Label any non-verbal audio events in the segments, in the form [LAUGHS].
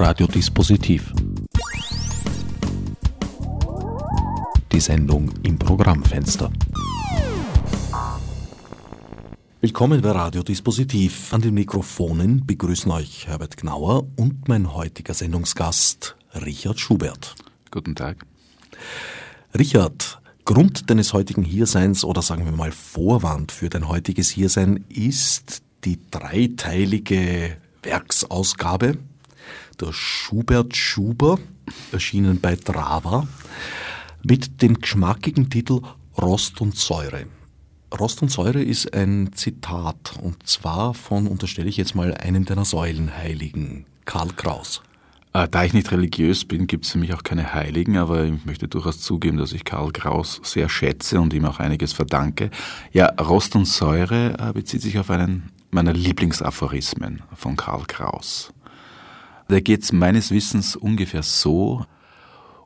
Radiodispositiv. Die Sendung im Programmfenster. Willkommen bei Radiodispositiv. An den Mikrofonen begrüßen euch Herbert Gnauer und mein heutiger Sendungsgast Richard Schubert. Guten Tag. Richard, Grund deines heutigen Hierseins oder sagen wir mal Vorwand für dein heutiges Hiersein ist die dreiteilige Werksausgabe der Schubert Schuber, erschienen bei Drava, mit dem geschmackigen Titel Rost und Säure. Rost und Säure ist ein Zitat und zwar von, unterstelle ich jetzt mal, einem deiner Säulenheiligen, Karl Kraus. Äh, da ich nicht religiös bin, gibt es für mich auch keine Heiligen, aber ich möchte durchaus zugeben, dass ich Karl Kraus sehr schätze und ihm auch einiges verdanke. Ja, Rost und Säure äh, bezieht sich auf einen meiner Lieblingsaphorismen von Karl Kraus. Da geht es meines Wissens ungefähr so,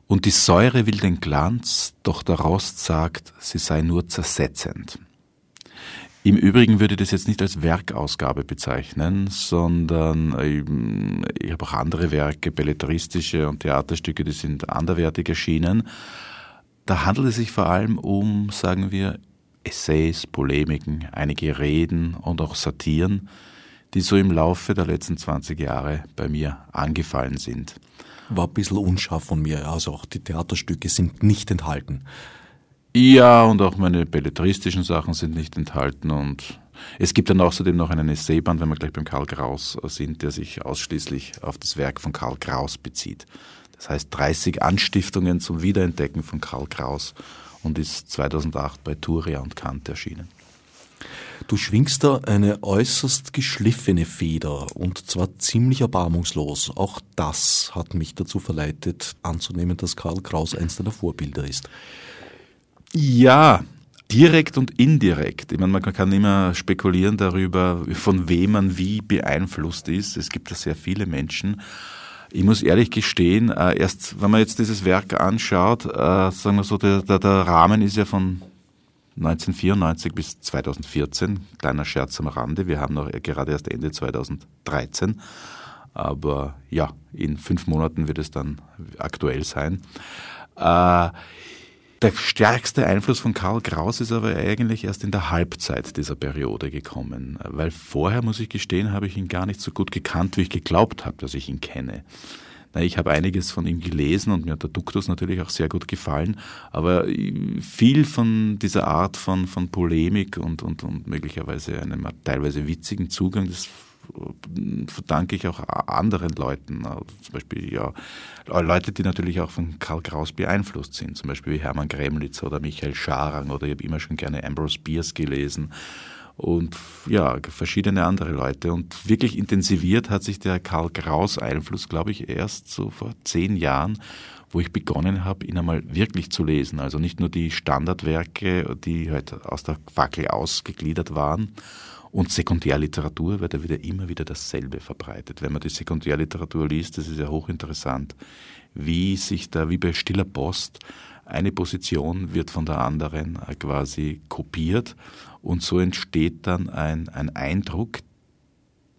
und die Säure will den Glanz, doch der Rost sagt, sie sei nur zersetzend. Im Übrigen würde ich das jetzt nicht als Werkausgabe bezeichnen, sondern ich habe auch andere Werke, belletristische und Theaterstücke, die sind anderwertig erschienen. Da handelt es sich vor allem um, sagen wir, Essays, Polemiken, einige Reden und auch Satiren, die so im Laufe der letzten 20 Jahre bei mir angefallen sind. War ein bisschen unscharf von mir, also auch die Theaterstücke sind nicht enthalten. Ja, und auch meine belletristischen Sachen sind nicht enthalten und es gibt dann außerdem noch einen Essayband, wenn wir gleich beim Karl Kraus sind, der sich ausschließlich auf das Werk von Karl Kraus bezieht. Das heißt 30 Anstiftungen zum Wiederentdecken von Karl Kraus und ist 2008 bei Thuria und Kant erschienen. Du schwingst da eine äußerst geschliffene Feder und zwar ziemlich erbarmungslos. Auch das hat mich dazu verleitet, anzunehmen, dass Karl Kraus eins deiner Vorbilder ist. Ja, direkt und indirekt. Ich meine, man kann immer spekulieren darüber, von wem man wie beeinflusst ist. Es gibt ja sehr viele Menschen. Ich muss ehrlich gestehen, äh, erst wenn man jetzt dieses Werk anschaut, äh, sagen wir so, der, der, der Rahmen ist ja von 1994 bis 2014. Kleiner Scherz am Rande. Wir haben noch gerade erst Ende 2013. Aber ja, in fünf Monaten wird es dann aktuell sein. Äh, der stärkste Einfluss von Karl Kraus ist aber eigentlich erst in der Halbzeit dieser Periode gekommen, weil vorher, muss ich gestehen, habe ich ihn gar nicht so gut gekannt, wie ich geglaubt habe, dass ich ihn kenne. Ich habe einiges von ihm gelesen und mir hat der Duktus natürlich auch sehr gut gefallen, aber viel von dieser Art von, von Polemik und, und, und möglicherweise einem teilweise witzigen Zugang, das verdanke ich auch anderen Leuten, zum Beispiel ja Leute, die natürlich auch von Karl Kraus beeinflusst sind, zum Beispiel wie Hermann Gremlitz oder Michael Scharang oder ich habe immer schon gerne Ambrose Bierce gelesen und ja, verschiedene andere Leute. Und wirklich intensiviert hat sich der Karl Kraus Einfluss, glaube ich, erst so vor zehn Jahren, wo ich begonnen habe, ihn einmal wirklich zu lesen. Also nicht nur die Standardwerke, die halt aus der Fackel ausgegliedert waren, und Sekundärliteratur wird ja wieder immer wieder dasselbe verbreitet. Wenn man die Sekundärliteratur liest, das ist ja hochinteressant, wie sich da, wie bei stiller Post, eine Position wird von der anderen äh, quasi kopiert und so entsteht dann ein, ein Eindruck,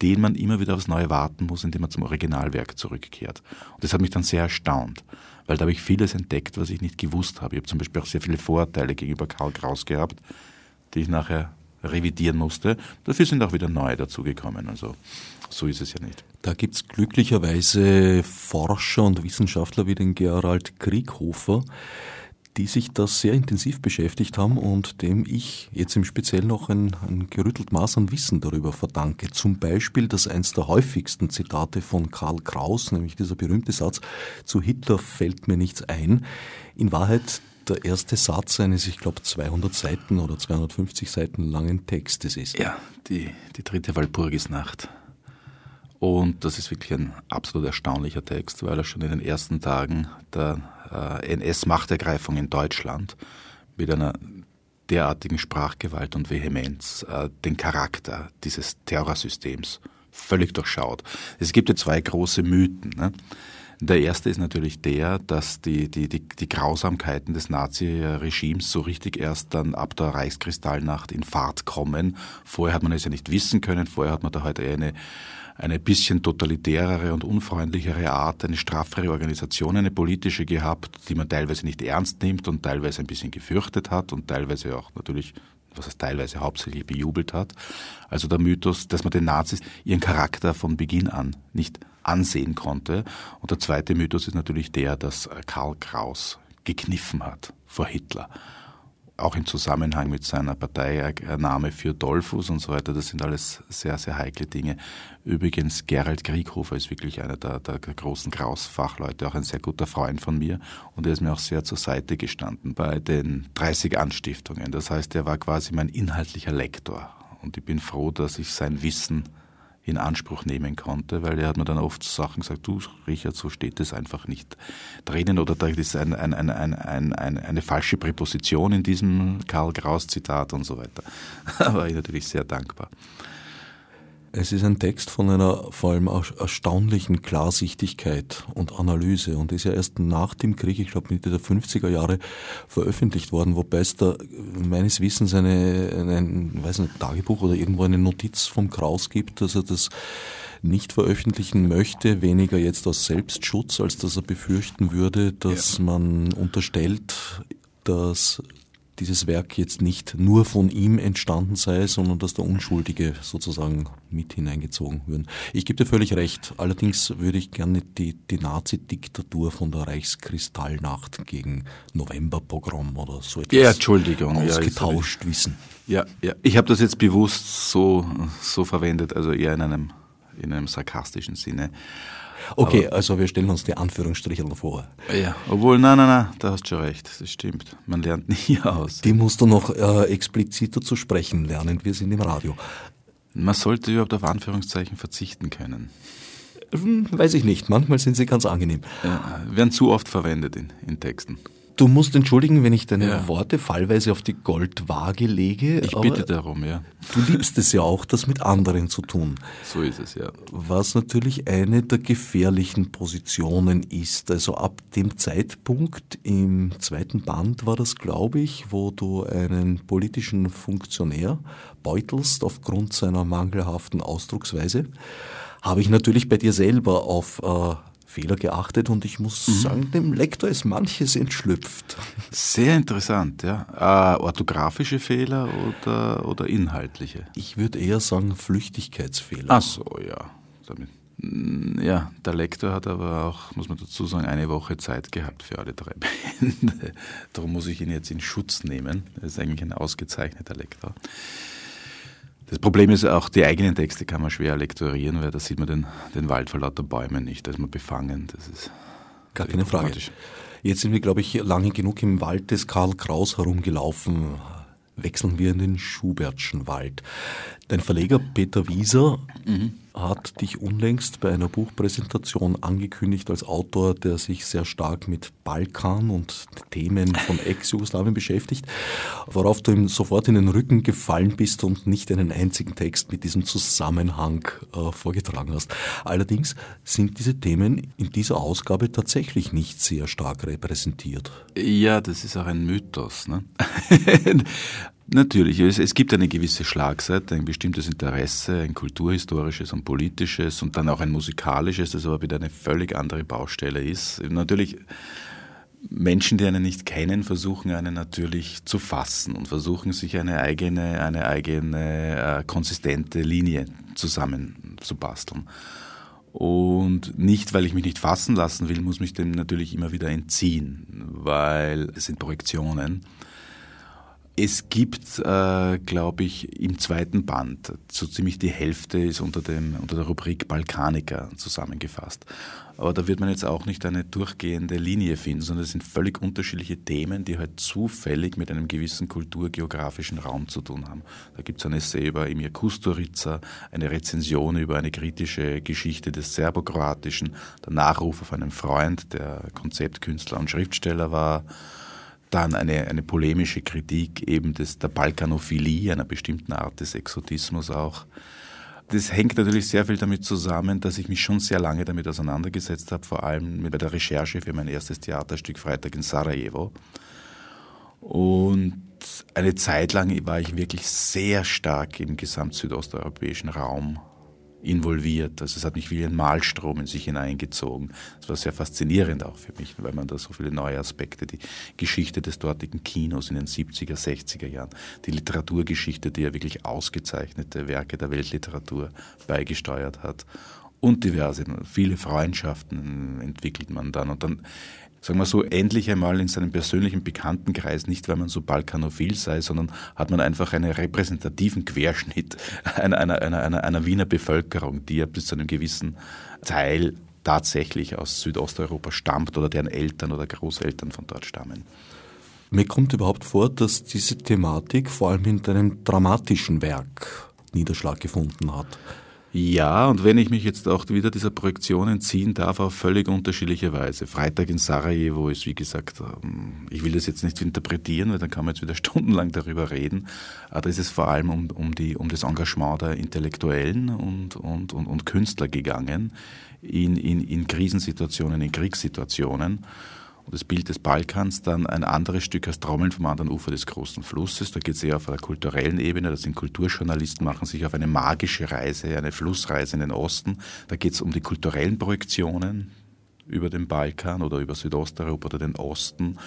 den man immer wieder aufs Neue warten muss, indem man zum Originalwerk zurückkehrt. Und das hat mich dann sehr erstaunt, weil da habe ich vieles entdeckt, was ich nicht gewusst habe. Ich habe zum Beispiel auch sehr viele Vorteile gegenüber Karl Kraus gehabt, die ich nachher revidieren musste. Dafür sind auch wieder neue dazugekommen. Also so ist es ja nicht. Da gibt es glücklicherweise Forscher und Wissenschaftler wie den Gerald Krieghofer, die sich da sehr intensiv beschäftigt haben und dem ich jetzt im Speziellen noch ein, ein gerüttelt Maß an Wissen darüber verdanke. Zum Beispiel, dass eins der häufigsten Zitate von Karl Kraus, nämlich dieser berühmte Satz, zu Hitler fällt mir nichts ein, in Wahrheit der erste Satz eines, ich glaube, 200 Seiten oder 250 Seiten langen Textes ist. Ja, die, die dritte Walpurgisnacht. Und das ist wirklich ein absolut erstaunlicher Text, weil er schon in den ersten Tagen der äh, NS-Machtergreifung in Deutschland mit einer derartigen Sprachgewalt und Vehemenz äh, den Charakter dieses Terrorsystems völlig durchschaut. Es gibt ja zwei große Mythen. Ne? Der erste ist natürlich der, dass die, die, die, die Grausamkeiten des Nazi-Regimes so richtig erst dann ab der Reichskristallnacht in Fahrt kommen. Vorher hat man es ja nicht wissen können, vorher hat man da halt eine eine bisschen totalitärere und unfreundlichere Art, eine straffere Organisation, eine politische gehabt, die man teilweise nicht ernst nimmt und teilweise ein bisschen gefürchtet hat und teilweise auch natürlich was heißt teilweise hauptsächlich bejubelt hat. Also der Mythos, dass man den Nazis ihren Charakter von Beginn an nicht ansehen konnte. Und der zweite Mythos ist natürlich der, dass Karl Kraus gekniffen hat vor Hitler auch im Zusammenhang mit seiner Parteinahme für Dollfuß und so weiter, das sind alles sehr, sehr heikle Dinge. Übrigens, Gerald Krieghofer ist wirklich einer der, der großen Kraus-Fachleute, auch ein sehr guter Freund von mir und er ist mir auch sehr zur Seite gestanden bei den 30 Anstiftungen. Das heißt, er war quasi mein inhaltlicher Lektor und ich bin froh, dass ich sein Wissen in Anspruch nehmen konnte, weil er hat mir dann oft Sachen gesagt, du Richard, so steht es einfach nicht drinnen oder da ist ein, ein, ein, ein, ein, eine falsche Präposition in diesem Karl Kraus Zitat und so weiter. [LAUGHS] Da war ich natürlich sehr dankbar. Es ist ein Text von einer vor allem erstaunlichen Klarsichtigkeit und Analyse und ist ja erst nach dem Krieg, ich glaube Mitte der 50er Jahre, veröffentlicht worden, wobei es da meines Wissens eine, ein, weiß nicht, Tagebuch oder irgendwo eine Notiz vom Kraus gibt, dass er das nicht veröffentlichen möchte, weniger jetzt aus Selbstschutz, als dass er befürchten würde, dass ja. man unterstellt, dass dieses Werk jetzt nicht nur von ihm entstanden sei, sondern dass da Unschuldige sozusagen mit hineingezogen würden. Ich gebe dir völlig recht. Allerdings würde ich gerne die, die Nazi-Diktatur von der Reichskristallnacht gegen Novemberpogrom oder so etwas ja, Entschuldigung. ausgetauscht ja, wissen. Ja, ja. Ich habe das jetzt bewusst so, so verwendet, also eher in einem, in einem sarkastischen Sinne. Okay, Aber, also wir stellen uns die Anführungsstriche vor. Ja, obwohl, nein, nein, nein, da hast du schon recht, das stimmt. Man lernt [LAUGHS] nie aus. Die musst du noch äh, expliziter zu sprechen lernen, wir sind im Radio. Man sollte überhaupt auf Anführungszeichen verzichten können. Hm, weiß ich nicht, manchmal sind sie ganz angenehm. Ja, werden zu oft verwendet in, in Texten. Du musst entschuldigen, wenn ich deine ja. Worte fallweise auf die Goldwaage lege. Ich bitte darum, ja. Du liebst es ja auch, das mit anderen zu tun. So ist es, ja. Was natürlich eine der gefährlichen Positionen ist. Also ab dem Zeitpunkt im zweiten Band war das, glaube ich, wo du einen politischen Funktionär beutelst aufgrund seiner mangelhaften Ausdrucksweise, habe ich natürlich bei dir selber auf äh, Fehler geachtet und ich muss mhm. sagen, dem Lektor ist manches entschlüpft. Sehr interessant, ja. Äh, orthografische Fehler oder, oder inhaltliche? Ich würde eher sagen Flüchtigkeitsfehler. Ach so, ja. Damit. Mm, ja, der Lektor hat aber auch, muss man dazu sagen, eine Woche Zeit gehabt für alle drei [LAUGHS] Bände. Darum muss ich ihn jetzt in Schutz nehmen. Er ist eigentlich ein ausgezeichneter Lektor. Das Problem ist auch, die eigenen Texte kann man schwer lektorieren, weil da sieht man den, den Wald vor lauter Bäumen nicht. Da ist man befangen. Das ist Gar keine Frage. Jetzt sind wir, glaube ich, lange genug im Wald des Karl Kraus herumgelaufen. Wechseln wir in den Schubertschen Wald. Dein Verleger Peter Wieser mhm hat dich unlängst bei einer Buchpräsentation angekündigt als Autor, der sich sehr stark mit Balkan und Themen von Ex-Jugoslawien beschäftigt, worauf du ihm sofort in den Rücken gefallen bist und nicht einen einzigen Text mit diesem Zusammenhang äh, vorgetragen hast. Allerdings sind diese Themen in dieser Ausgabe tatsächlich nicht sehr stark repräsentiert. Ja, das ist auch ein Mythos. Ne? [LAUGHS] [LAUGHS] Natürlich, es, es, gibt eine gewisse Schlagseite, ein bestimmtes Interesse, ein kulturhistorisches und politisches und dann auch ein musikalisches, das aber wieder eine völlig andere Baustelle ist. Natürlich, Menschen, die einen nicht kennen, versuchen einen natürlich zu fassen und versuchen sich eine eigene, eine eigene äh, konsistente Linie zusammenzubasteln. Und nicht, weil ich mich nicht fassen lassen will, muss mich dem natürlich immer wieder entziehen, weil es sind Projektionen es gibt, äh, glaube ich, im zweiten Band, so ziemlich die Hälfte ist unter, dem, unter der Rubrik Balkaniker zusammengefasst. Aber da wird man jetzt auch nicht eine durchgehende Linie finden, sondern es sind völlig unterschiedliche Themen, die halt zufällig mit einem gewissen kulturgeografischen Raum zu tun haben. Da gibt es ein Essay über Emir Kusturica, eine Rezension über eine kritische Geschichte des Serbokroatischen, der Nachruf auf einen Freund, der Konzeptkünstler und Schriftsteller war, dann eine, eine polemische Kritik eben des, der Balkanophilie, einer bestimmten Art des Exotismus auch. Das hängt natürlich sehr viel damit zusammen, dass ich mich schon sehr lange damit auseinandergesetzt habe, vor allem mit der Recherche für mein erstes Theaterstück Freitag in Sarajevo. Und eine Zeit lang war ich wirklich sehr stark im gesamt-südosteuropäischen Raum involviert. Also es hat mich wie ein Malstrom in sich hineingezogen. Es war sehr faszinierend auch für mich, weil man da so viele neue Aspekte, die Geschichte des dortigen Kinos in den 70er, 60er Jahren, die Literaturgeschichte, die ja wirklich ausgezeichnete Werke der Weltliteratur beigesteuert hat und diverse, viele Freundschaften entwickelt man dann und dann sagen wir so, endlich einmal in seinem persönlichen Bekanntenkreis, nicht weil man so balkanophil sei, sondern hat man einfach einen repräsentativen Querschnitt einer, einer, einer, einer Wiener Bevölkerung, die ja bis zu einem gewissen Teil tatsächlich aus Südosteuropa stammt oder deren Eltern oder Großeltern von dort stammen. Mir kommt überhaupt vor, dass diese Thematik vor allem in deinem dramatischen Werk Niederschlag gefunden hat. Ja, und wenn ich mich jetzt auch wieder dieser Projektion entziehen darf, auf völlig unterschiedliche Weise. Freitag in Sarajevo ist, wie gesagt, ähm, ich will das jetzt nicht interpretieren, weil dann kann man jetzt wieder [LAUGHS] stundenlang darüber reden. Aber da ist es vor allem um, um, die, um das Engagement der Intellektuellen und, und, und, und Künstler gegangen in, in, in Krisensituationen, in Kriegssituationen und das Bild des Balkans dann ein anderes Stück als Trommeln vom anderen Ufer des großen Flusses. Da geht es eher auf einer kulturellen Ebene. Das sind Kulturjournalisten, machen sich auf eine magische Reise, eine Flussreise in den Osten. Da geht es um die kulturellen Projektionen über den Balkan oder über Südosteuropa oder den Osten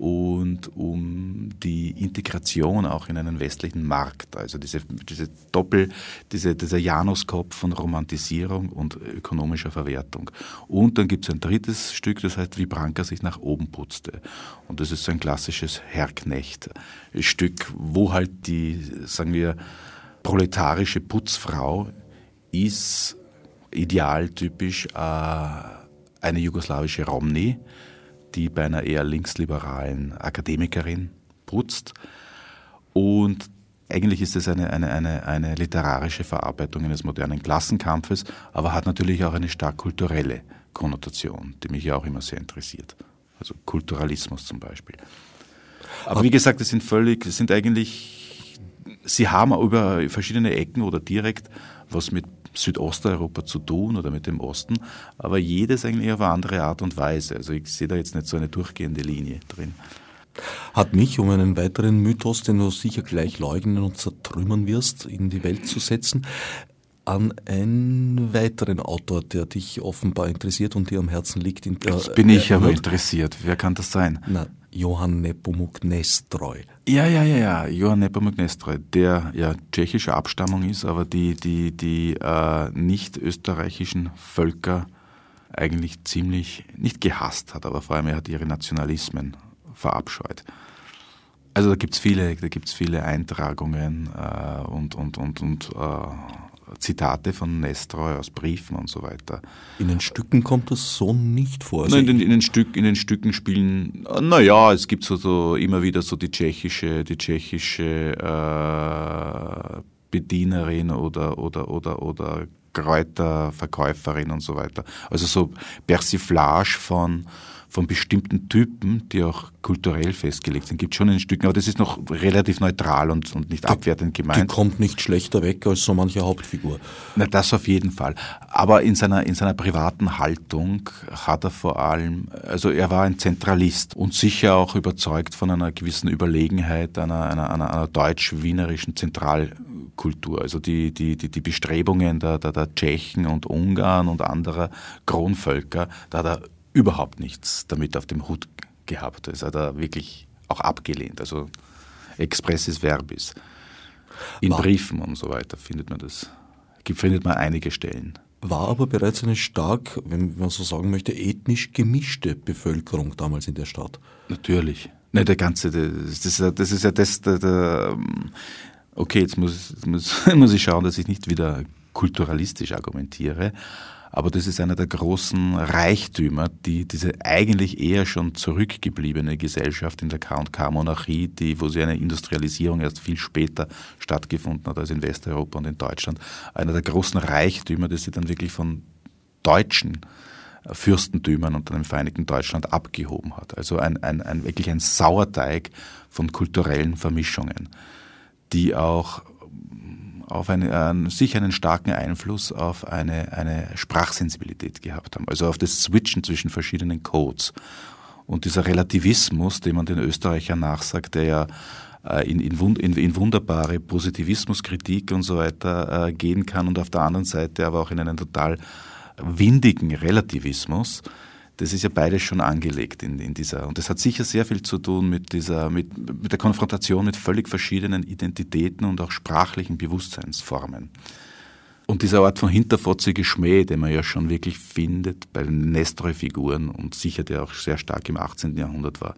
und um die Integration auch in einen westlichen Markt. Also diese, diese Doppel, diese, dieser Januskopf von Romantisierung und ökonomischer Verwertung. Und dann gibt es ein drittes Stück, das heißt, wie Branka sich nach oben putzte. Und das ist so ein klassisches Herrknecht-Stück, wo halt die, sagen wir, proletarische Putzfrau ist idealtypisch äh, eine jugoslawische Romney, die bei einer eher linksliberalen Akademikerin putzt. Und eigentlich ist es eine, eine, eine, eine literarische Verarbeitung eines modernen Klassenkampfes, aber hat natürlich auch eine stark kulturelle Konnotation, die mich ja auch immer sehr interessiert. Also Kulturalismus zum Beispiel. Aber wie gesagt, es sind völlig, es sind eigentlich, sie haben über verschiedene Ecken oder direkt was mit Südosteuropa zu tun oder mit dem Osten, aber jedes eigentlich auf eine andere Art und Weise. Also ich sehe da jetzt nicht so eine durchgehende Linie drin. Hat mich, um einen weiteren Mythos, den du sicher gleich leugnen und zertrümmern wirst, in die Welt zu setzen, an einen weiteren Autor, der dich offenbar interessiert und dir am Herzen liegt. In der, Jetzt bin ich aber interessiert. Wer kann das sein? Na, Johann Nepomuk Nestroy. Ja, ja, ja, ja, Johann Nepomuk Nestroy, der ja tschechischer Abstammung ist, aber die, die, die äh, nicht österreichischen Völker eigentlich ziemlich, nicht gehasst hat, aber vor allem er hat ihre Nationalismen verabscheut. Also da gibt's viele, da gibt's viele Eintragungen äh, und, und, und, und äh, Zitate von Nestroy aus Briefen und so weiter. In den Stücken kommt das so nicht vor. Also Nein, in, den, in, den Stück, in den Stücken spielen, naja, es gibt so, so immer wieder so die tschechische, die tschechische äh, Bedienerin oder, oder, oder, oder Kräuterverkäuferin und so weiter. Also so Persiflage von von bestimmten Typen, die auch kulturell festgelegt sind. Gibt schon in Stücken, aber das ist noch relativ neutral und, und nicht abwertend gemeint. Die kommt nicht schlechter weg als so manche Hauptfigur. Na, das auf jeden Fall. Aber in seiner, in seiner privaten Haltung hat er vor allem, also er war ein Zentralist und sicher auch überzeugt von einer gewissen Überlegenheit einer, einer, einer, einer deutsch-wienerischen Zentralkultur. Also die, die, die, die Bestrebungen der, der, der Tschechen und Ungarn und anderer Kronvölker, da hat er überhaupt nichts damit auf dem Hut gehabt. Das hat er wirklich auch abgelehnt. Also expressis verbis. In War Briefen und so weiter findet man das. Findet man einige Stellen. War aber bereits eine stark, wenn man so sagen möchte, ethnisch gemischte Bevölkerung damals in der Stadt. Natürlich. Ne, der ganze, das, das, das ist ja das, der, der, okay, jetzt muss, muss, [LAUGHS] muss ich schauen, dass ich nicht wieder kulturalistisch argumentiere, aber das ist einer der großen Reichtümer, die diese eigentlich eher schon zurückgebliebene Gesellschaft in der K&K-Monarchie, die, wo sie eine Industrialisierung erst viel später stattgefunden hat als in Westeuropa und in Deutschland, einer der großen Reichtümer, die sie dann wirklich von deutschen Fürstentümern und im Vereinigten Deutschland abgehoben hat. Also ein, ein, ein wirklich ein Sauerteig von kulturellen Vermischungen, die auch auf eine, äh, sicher einen starken Einfluss auf eine, eine Sprachsensibilität gehabt haben, also auf das Switchen zwischen verschiedenen Codes. Und dieser Relativismus, den man den Österreichern nachsagt, der ja äh, in, in, in, wunderbare Positivismuskritik und so weiter äh, gehen kann und auf der anderen Seite aber auch in einen total windigen Relativismus, das ist ja beides schon angelegt in, in dieser. Und das hat sicher sehr viel zu tun mit dieser, mit, mit der Konfrontation mit völlig verschiedenen Identitäten und auch sprachlichen Bewusstseinsformen. Und dieser Art von hinterfotzige Schmäh, den man ja schon wirklich findet bei den Nestroy-Figuren und sicher der auch sehr stark im 18. Jahrhundert war,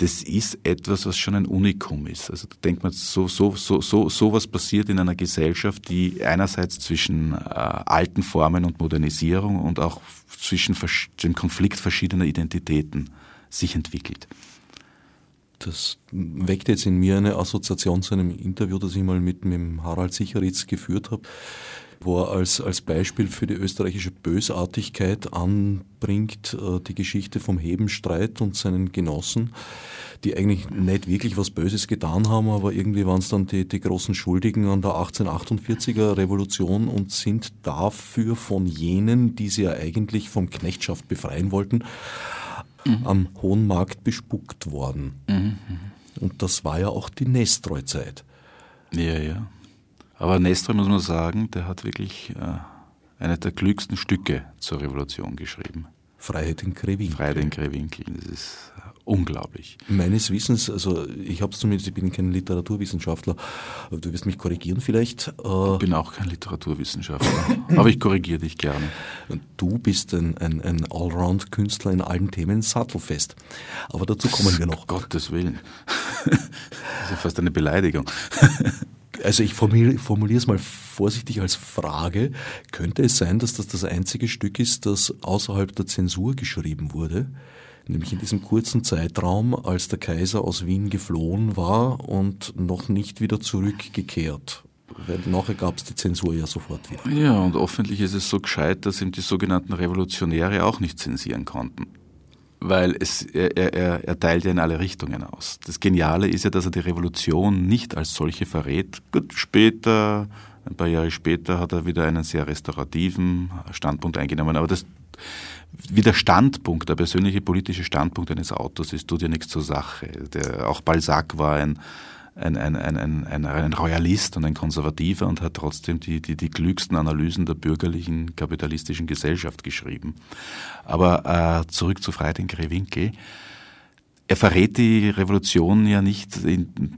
das ist etwas, was schon ein Unikum ist. Also da denkt man, so, so, so, so, so was passiert in einer Gesellschaft, die einerseits zwischen äh, alten Formen und Modernisierung und auch zwischen dem Konflikt verschiedener Identitäten sich entwickelt. Das weckt jetzt in mir eine Assoziation zu einem Interview, das ich mal mit, mit Harald Sicheritz geführt habe wo er als, als Beispiel für die österreichische Bösartigkeit anbringt, äh, die Geschichte vom Hebenstreit und seinen Genossen, die eigentlich nicht wirklich was Böses getan haben, aber irgendwie waren es dann die, die großen Schuldigen an der 1848er Revolution und sind dafür von jenen, die sie ja eigentlich vom Knechtschaft befreien wollten, mhm. am Hohen Markt bespuckt worden. Mhm. Und das war ja auch die Nestroy-Zeit. Ja, ja. Aber Nestor, muss man sagen, der hat wirklich äh, eine der klügsten Stücke zur Revolution geschrieben. Freiheit in Krewinkel. Freiheit in Krewinkel, das ist äh, unglaublich. Meines Wissens, also ich habe es zumindest, ich bin kein Literaturwissenschaftler, aber du wirst mich korrigieren vielleicht. Äh, ich bin auch kein Literaturwissenschaftler, [COUGHS] aber ich korrigiere dich gerne. Du bist ein, ein, ein Allround-Künstler in allen Themen sattelfest. Aber dazu kommen wir noch. Gottes Willen. [LAUGHS] Das ist ja fast eine Beleidigung [LAUGHS] also ich formuliere es mal vorsichtig als Frage, könnte es sein, dass das das einzige Stück ist, das außerhalb der Zensur geschrieben wurde? Nämlich in diesem kurzen Zeitraum, als der Kaiser aus Wien geflohen war und noch nicht wieder zurückgekehrt. Weil nachher gab es die Zensur ja sofort wieder. Ja, und offensichtlich ist es so gescheit, dass ihm die sogenannten Revolutionäre auch nicht zensieren konnten weil es, er, er, er teilt ja in alle Richtungen aus. Das Geniale ist ja, dass er die Revolution nicht als solche verrät. Gut, später, ein paar Jahre später, hat er wieder einen sehr restaurativen Standpunkt eingenommen. Aber das, wie der Standpunkt, der persönliche politische Standpunkt eines Autors ist, tut ja nichts zur Sache. Der, auch Balzac war ein ein, ein, ein, ein, ein Royalist und ein Konservativer und hat trotzdem die, die, die klügsten Analysen der bürgerlichen kapitalistischen Gesellschaft geschrieben. Aber äh, zurück zu Freiheit in Grewinkel. Er verrät die Revolution ja nicht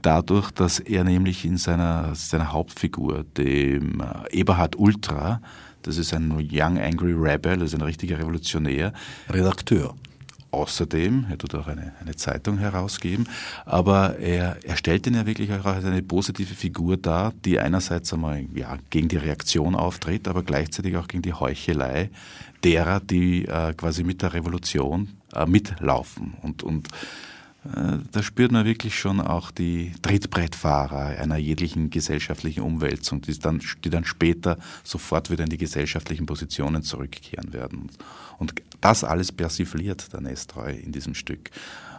dadurch, dass er nämlich in seiner, seiner Hauptfigur, dem äh, Eberhard Ultra, das ist ein Young Angry Rebel, das ist ein richtiger Revolutionär. Redakteur. Außerdem, er tut auch eine, eine Zeitung herausgeben, aber er, er stellt ihn ja wirklich auch als eine positive Figur dar, die einerseits einmal ja, gegen die Reaktion auftritt, aber gleichzeitig auch gegen die Heuchelei derer, die äh, quasi mit der Revolution äh, mitlaufen. Und, und da spürt man wirklich schon auch die Trittbrettfahrer einer jeglichen gesellschaftlichen Umwälzung, die dann, die dann später sofort wieder in die gesellschaftlichen Positionen zurückkehren werden. Und das alles persifliert der Nestroy in diesem Stück.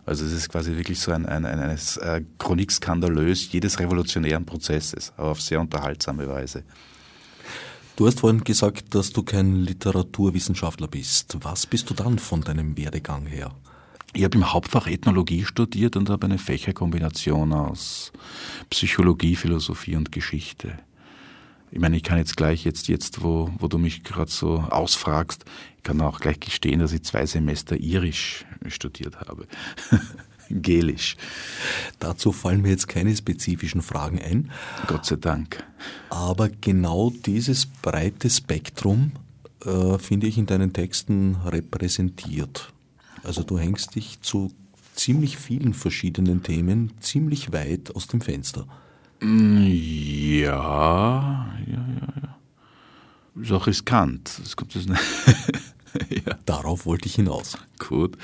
Also es ist quasi wirklich so ein, ein, ein, ein äh, Chronik skandalös jedes revolutionären Prozesses, aber auf sehr unterhaltsame Weise. Du hast vorhin gesagt, dass du kein Literaturwissenschaftler bist. Was bist du dann von deinem Werdegang her? Ich habe im Hauptfach Ethnologie studiert und habe eine Fächerkombination aus Psychologie, Philosophie und Geschichte. Ich meine, ich kann jetzt gleich jetzt, jetzt wo, wo du mich gerade so ausfragst, ich kann auch gleich gestehen, dass ich zwei Semester Irisch studiert habe. [LAUGHS] Gelisch. Dazu fallen mir jetzt keine spezifischen Fragen ein. Gott sei Dank. Aber genau dieses breite Spektrum äh, finde ich in deinen Texten repräsentiert. Also du hängst dich zu ziemlich vielen verschiedenen Themen ziemlich weit aus dem Fenster. Mm, ja, ja, ja, ja. Ist auch riskant. Das kommt das [LAUGHS] ja. Darauf wollte ich hinaus. Gut.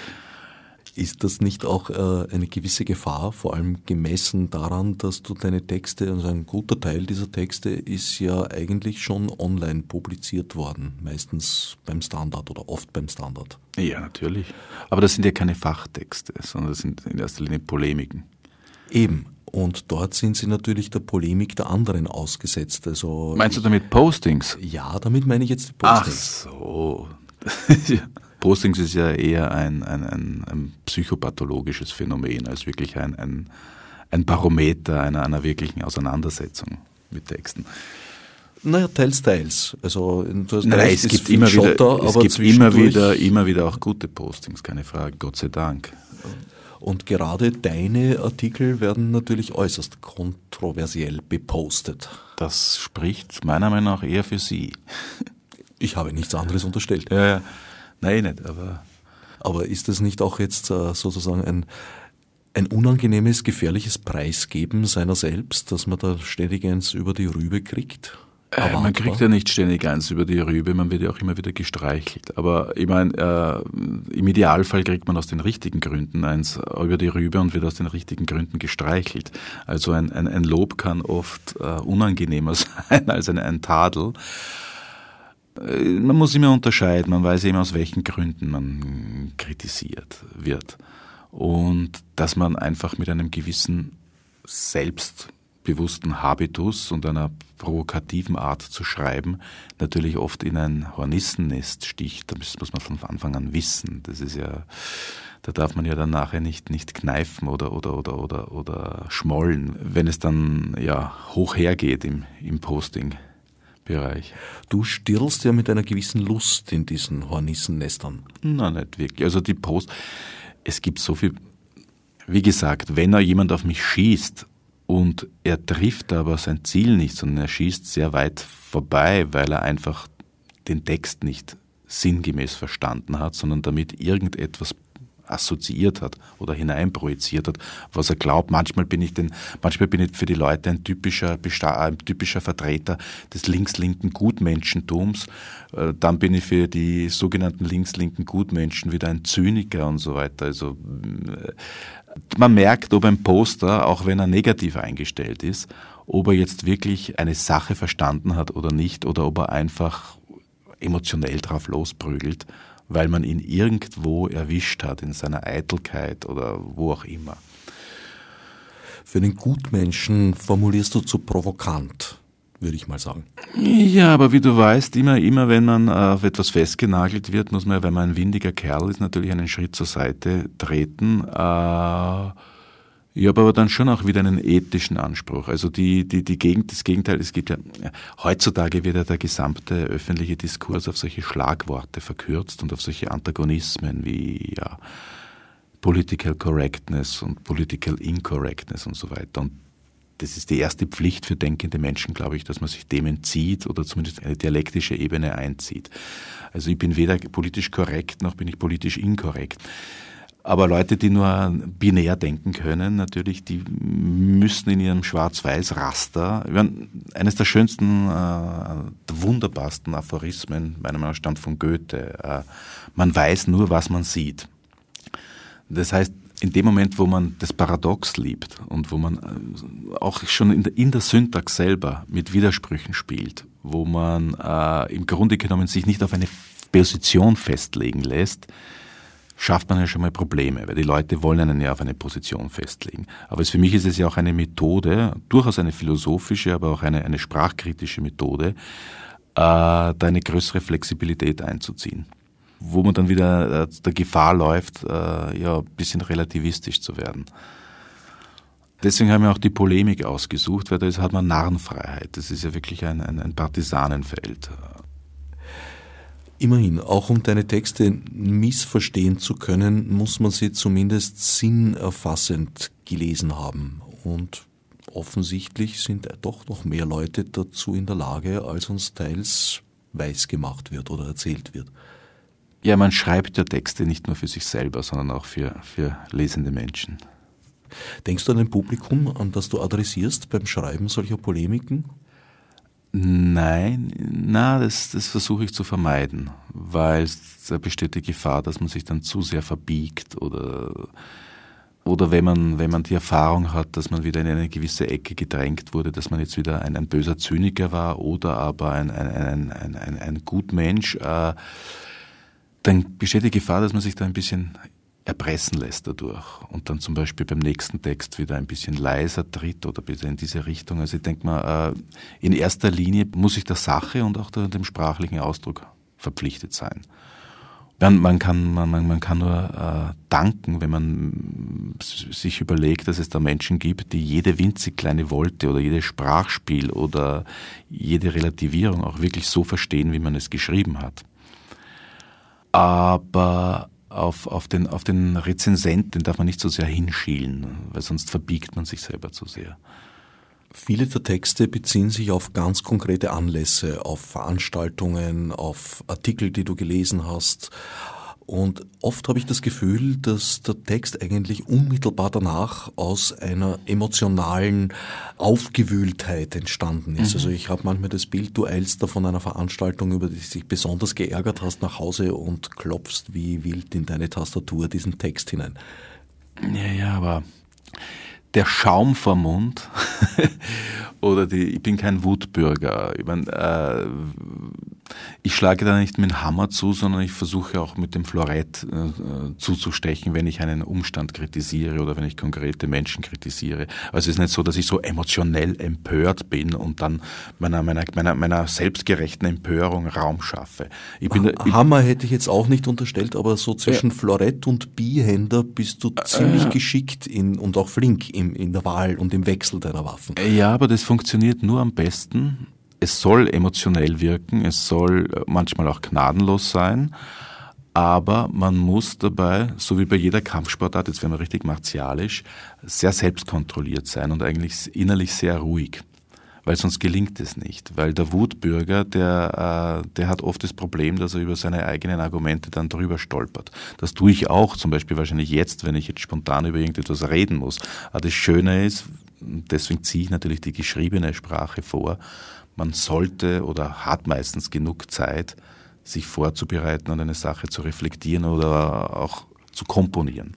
Ist das nicht auch äh, eine gewisse Gefahr, vor allem gemessen daran, dass du deine Texte, also ein guter Teil dieser Texte ist ja eigentlich schon online publiziert worden, meistens beim Standard oder oft beim Standard? Ja, natürlich. Aber das sind ja keine Fachtexte, sondern das sind in erster Linie Polemiken. Eben. Und dort sind sie natürlich der Polemik der anderen ausgesetzt. Also Meinst du damit Postings? Ja, damit meine ich jetzt die Postings. Ach so. [LAUGHS] Postings ist ja eher ein, ein, ein, ein psychopathologisches Phänomen als wirklich ein, ein, ein Barometer einer, einer wirklichen Auseinandersetzung mit Texten. Naja, teils, teils. Also, nein, es gibt, immer Schotter, wieder, es gibt immer wieder, immer wieder auch gute Postings, keine Frage, Gott sei Dank. Und gerade deine Artikel werden natürlich äußerst kontroversiell bepostet. Das spricht meiner Meinung nach eher für Sie. Ich habe nichts anderes unterstellt. Ja, ja. Nein, nicht, aber. Aber ist das nicht auch jetzt äh, sozusagen ein, ein unangenehmes, gefährliches Preisgeben seiner selbst, dass man da ständig eins über die Rübe kriegt? Äh, man kriegt ja nicht ständig eins über die Rübe, man wird ja auch immer wieder gestreichelt. Aber ich meine, äh, im Idealfall kriegt man aus den richtigen Gründen eins über die Rübe und wird aus den richtigen Gründen gestreichelt. Also ein, ein, ein Lob kann oft äh, unangenehmer [LAUGHS] sein als ein, ein Tadel. Äh, man muss immer unterscheiden, man weiß immer aus welchen Gründen man kritisiert wird. Und dass man einfach mit einem gewissen Selbst bewussten Habitus und einer provokativen Art zu schreiben natürlich oft in ein Hornissennest sticht. Das muss man von Anfang an wissen. Das ist ja, da darf man ja dann nachher nicht, nicht kneifen oder, oder, oder, oder, oder schmollen, wenn es dann ja hoch hergeht im, im Posting. Bereich. Du stirlst ja mit einer gewissen Lust in diesen Hornissennestern. Nein, nicht wirklich. Also die Post, es gibt so viel, wie gesagt, wenn er jemand auf mich schießt und er trifft aber sein Ziel nicht, sondern er schießt sehr weit vorbei, weil er einfach den Text nicht sinngemäß verstanden hat, sondern damit irgendetwas assoziiert hat oder hineinprojiziert hat, was er glaubt. Manchmal bin ich den, manchmal bin ich für die Leute ein typischer, ein typischer Vertreter des links-linken Gutmenschentums. Äh, dann bin ich für die sogenannten links-linken Gutmenschen wieder ein Zyniker und so weiter. Also äh, man merkt, ob ein Poster, auch wenn er negativ eingestellt ist, ob er jetzt wirklich eine Sache verstanden hat oder nicht, oder ob er einfach emotionell drauf losprügelt, weil man ihn irgendwo erwischt hat in seiner Eitelkeit oder wo auch immer. Für den Gutmenschen formulierst du zu provokant würde ich mal sagen. Ja, aber wie du weißt, immer, immer wenn man auf etwas festgenagelt wird, muss man, wenn man ein windiger Kerl ist, natürlich einen Schritt zur Seite treten. Äh, ich habe aber dann schon auch wieder einen ethischen Anspruch. Also die, die, die Gegend, das Gegenteil, es gibt ja, heutzutage wird ja der gesamte öffentliche Diskurs auf solche Schlagworte verkürzt und auf solche Antagonismen wie, ja, Political Correctness und Political Incorrectness und so weiter. Und das ist die erste Pflicht für denkende Menschen, glaube ich, dass man sich dem entzieht oder zumindest eine dialektische Ebene einzieht. Also ich bin weder politisch korrekt noch bin ich politisch inkorrekt. Aber Leute, die nur binär denken können, natürlich, die müssen in ihrem Schwarz-Weiß-Raster, eines der schönsten, äh, der wunderbarsten Aphorismen, meiner Meinung nach, stammt von Goethe. Äh, man weiß nur, was man sieht. Das heißt, in dem Moment, wo man das Paradox liebt und wo man äh, auch schon in der, in der Syntax selber mit Widersprüchen spielt, wo man äh, im Grunde genommen sich nicht auf eine Position festlegen lässt, schafft man ja schon mal Probleme, weil die Leute wollen einen ja auf eine Position festlegen. Aber für mich ist es ja auch eine Methode, durchaus eine philosophische, aber auch eine, eine sprachkritische Methode, äh, da eine größere Flexibilität einzuziehen wo man dann wieder äh, der Gefahr läuft, äh, ja, ein bisschen relativistisch zu werden. Deswegen haben wir auch die Polemik ausgesucht, weil da hat man Narrenfreiheit. Das ist ja wirklich ein, ein, ein Partisanenfeld. Immerhin, auch um deine Texte missverstehen zu können, muss man sie zumindest sinnerfassend gelesen haben. Und offensichtlich sind doch noch mehr Leute dazu in der Lage, als uns teils weiß gemacht wird oder erzählt wird. Ja, man schreibt ja Texte nicht nur für sich selber, sondern auch für, für lesende Menschen. Denkst du an ein Publikum, an das du adressierst beim Schreiben solcher Polemiken? Nein, na, das, das versuche ich zu vermeiden, weil da besteht die Gefahr, dass man sich dann zu sehr verbiegt oder, oder wenn man, wenn man die Erfahrung hat, dass man wieder in eine gewisse Ecke gedrängt wurde, dass man jetzt wieder ein, ein böser Zyniker war oder aber ein, ein, ein, ein, ein, ein Gutmensch, äh, dann besteht die Gefahr, dass man sich da ein bisschen erpressen lässt dadurch und dann zum Beispiel beim nächsten Text wieder ein bisschen leiser tritt oder bitte in diese Richtung. Also ich denke mal, äh, in erster Linie muss ich der Sache und auch dem sprachlichen Ausdruck verpflichtet sein. Man, kann, man, man kann nur äh, danken, wenn man sich überlegt, dass es da Menschen gibt, die jede winzig kleine Wolte oder jedes Sprachspiel oder jede Relativierung auch wirklich so verstehen, wie man es geschrieben hat. Aber auf, auf, den, auf den Rezensenten darf man nicht so sehr hinschielen, weil sonst verbiegt man sich selber zu sehr. Viele der Texte beziehen sich auf ganz konkrete Anlässe, auf Veranstaltungen, auf Artikel, die du gelesen hast. Und oft habe ich das Gefühl, dass der Text eigentlich unmittelbar danach aus einer emotionalen Aufgewühltheit entstanden ist. Mhm. Also ich habe manchmal das Bild, du eilst da von einer Veranstaltung, über die du dich besonders geärgert hast, nach Hause und klopfst wie wild in deine Tastatur diesen Text hinein. Ja, ja, aber der Schaum vom Mund [LAUGHS] oder die, ich bin kein Wutbürger. Ich, mein, äh, ich schlage da nicht mit dem Hammer zu, sondern ich versuche auch mit dem Florett äh, zuzustechen, wenn ich einen Umstand kritisiere oder wenn ich konkrete Menschen kritisiere. Also es ist nicht so, dass ich so emotionell empört bin und dann meiner, meiner, meiner, meiner selbstgerechten Empörung Raum schaffe. Ich bin ha da, Hammer hätte ich jetzt auch nicht unterstellt, aber so zwischen ja. Florett und Bihänder bist du ziemlich äh, geschickt in, und auch flink in, in der Wahl und im Wechsel deiner Waffen. Ja, aber das funktioniert nur am besten. Es soll emotionell wirken, es soll manchmal auch gnadenlos sein, aber man muss dabei, so wie bei jeder Kampfsportart, jetzt werden wir richtig martialisch, sehr selbstkontrolliert sein und eigentlich innerlich sehr ruhig weil sonst gelingt es nicht. Weil der Wutbürger, der, äh, der hat oft das Problem, dass er über seine eigenen Argumente dann drüber stolpert. Das tue ich auch, zum Beispiel wahrscheinlich jetzt, wenn ich jetzt spontan über irgendetwas reden muss. Aber das Schöne ist, deswegen ziehe ich natürlich die geschriebene Sprache vor, man sollte oder hat meistens genug Zeit, sich vorzubereiten und eine Sache zu reflektieren oder auch zu komponieren.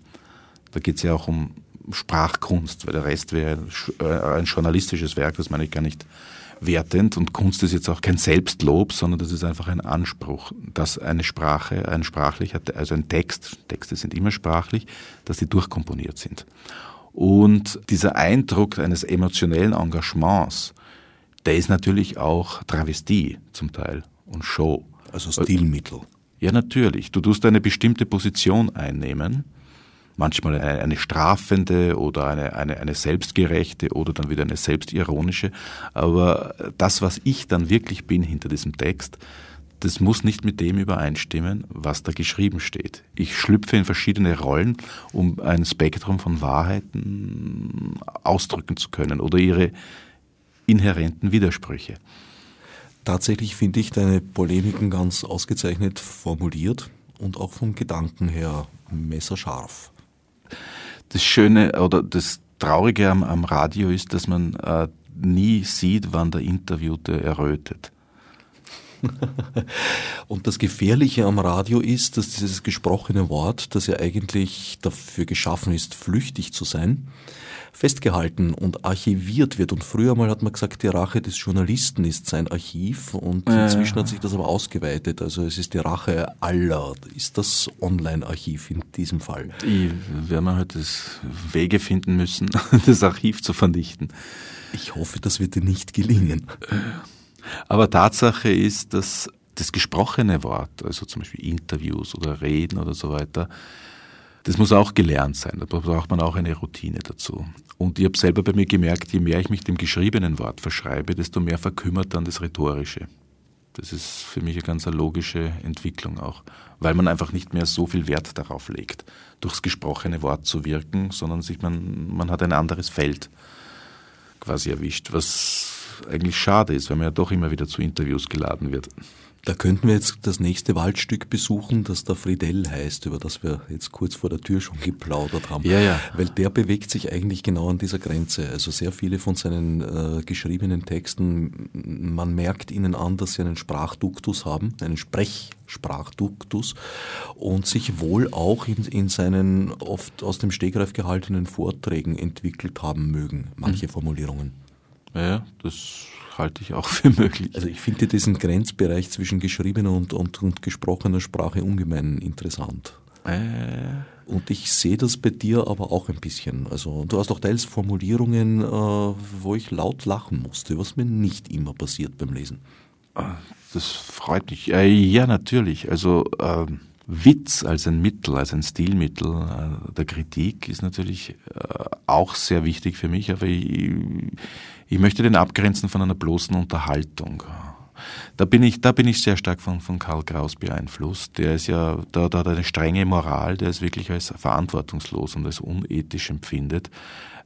Da geht es ja auch um Sprachkunst, weil der Rest wäre äh, ein journalistisches Werk, das meine ich gar nicht wertend. Und Kunst ist jetzt auch kein Selbstlob, sondern das ist einfach ein Anspruch, dass eine Sprache, ein sprachlicher, also ein Text, Texte sind immer sprachlich, dass die durchkomponiert sind. Und dieser Eindruck eines emotionellen Engagements, der ist natürlich auch Travestie zum Teil und Show. Also Stilmittel. Ja, natürlich. Du tust eine bestimmte Position einnehmen manchmal eine, eine strafende oder eine, eine, eine selbstgerechte oder dann wieder eine selbstironische. Aber das, was ich dann wirklich bin hinter diesem Text, das muss nicht mit dem übereinstimmen, was da geschrieben steht. Ich schlüpfe in verschiedene Rollen, um ein Spektrum von Wahrheiten ausdrücken zu können oder ihre inhärenten Widersprüche. Tatsächlich finde ich deine Polemiken ganz ausgezeichnet formuliert und auch vom Gedanken her messerscharf das Schöne oder das Traurige am, am Radio ist, dass man äh, nie sieht, wann der Interviewte errötet. [LAUGHS] Und das Gefährliche am Radio ist, dass dieses gesprochene Wort, das ja eigentlich dafür geschaffen ist, flüchtig zu sein, festgehalten und archiviert wird. Und früher mal hat man gesagt, die Rache des Journalisten ist sein Archiv und ja, inzwischen hat sich das aber ausgeweitet. Also es ist die Rache aller. Ist das Online-Archiv in diesem Fall? Ich werde man halt das Wege finden müssen, [LAUGHS] das Archiv zu vernichten. Ich hoffe, das wird dir nicht gelingen. Aber Tatsache ist, dass das gesprochene Wort, also zum Beispiel Interviews oder Reden oder so weiter, das muss auch gelernt sein. Da braucht man auch eine Routine dazu. Und ich habe selber bei mir gemerkt, je mehr ich mich dem geschriebenen Wort verschreibe, desto mehr verkümmert dann das Rhetorische. Das ist für mich eine ganz logische Entwicklung auch, weil man einfach nicht mehr so viel Wert darauf legt, durchs gesprochene Wort zu wirken, sondern sich man, man hat ein anderes Feld quasi erwischt, was eigentlich schade ist, weil man ja doch immer wieder zu Interviews geladen wird. Da könnten wir jetzt das nächste Waldstück besuchen, das der Friedel heißt, über das wir jetzt kurz vor der Tür schon geplaudert haben. Ja, ja. Weil der bewegt sich eigentlich genau an dieser Grenze. Also sehr viele von seinen äh, geschriebenen Texten, man merkt ihnen an, dass sie einen Sprachduktus haben, einen Sprechsprachduktus und sich wohl auch in, in seinen oft aus dem Stegreif gehaltenen Vorträgen entwickelt haben mögen, manche mhm. Formulierungen. Ja, das halte ich auch [LAUGHS] für möglich. Also ich finde diesen Grenzbereich zwischen geschriebener und, und, und gesprochener Sprache ungemein interessant. Äh. Und ich sehe das bei dir aber auch ein bisschen. Also du hast auch teils Formulierungen, äh, wo ich laut lachen musste, was mir nicht immer passiert beim Lesen. Ah, das freut mich. Äh, ja, natürlich. Also äh, Witz als ein Mittel, als ein Stilmittel äh, der Kritik ist natürlich äh, auch sehr wichtig für mich, aber ich, ich möchte den abgrenzen von einer bloßen Unterhaltung. Da bin ich, da bin ich sehr stark von, von Karl Kraus beeinflusst. Der ist ja, da, hat eine strenge Moral, der es wirklich als verantwortungslos und als unethisch empfindet.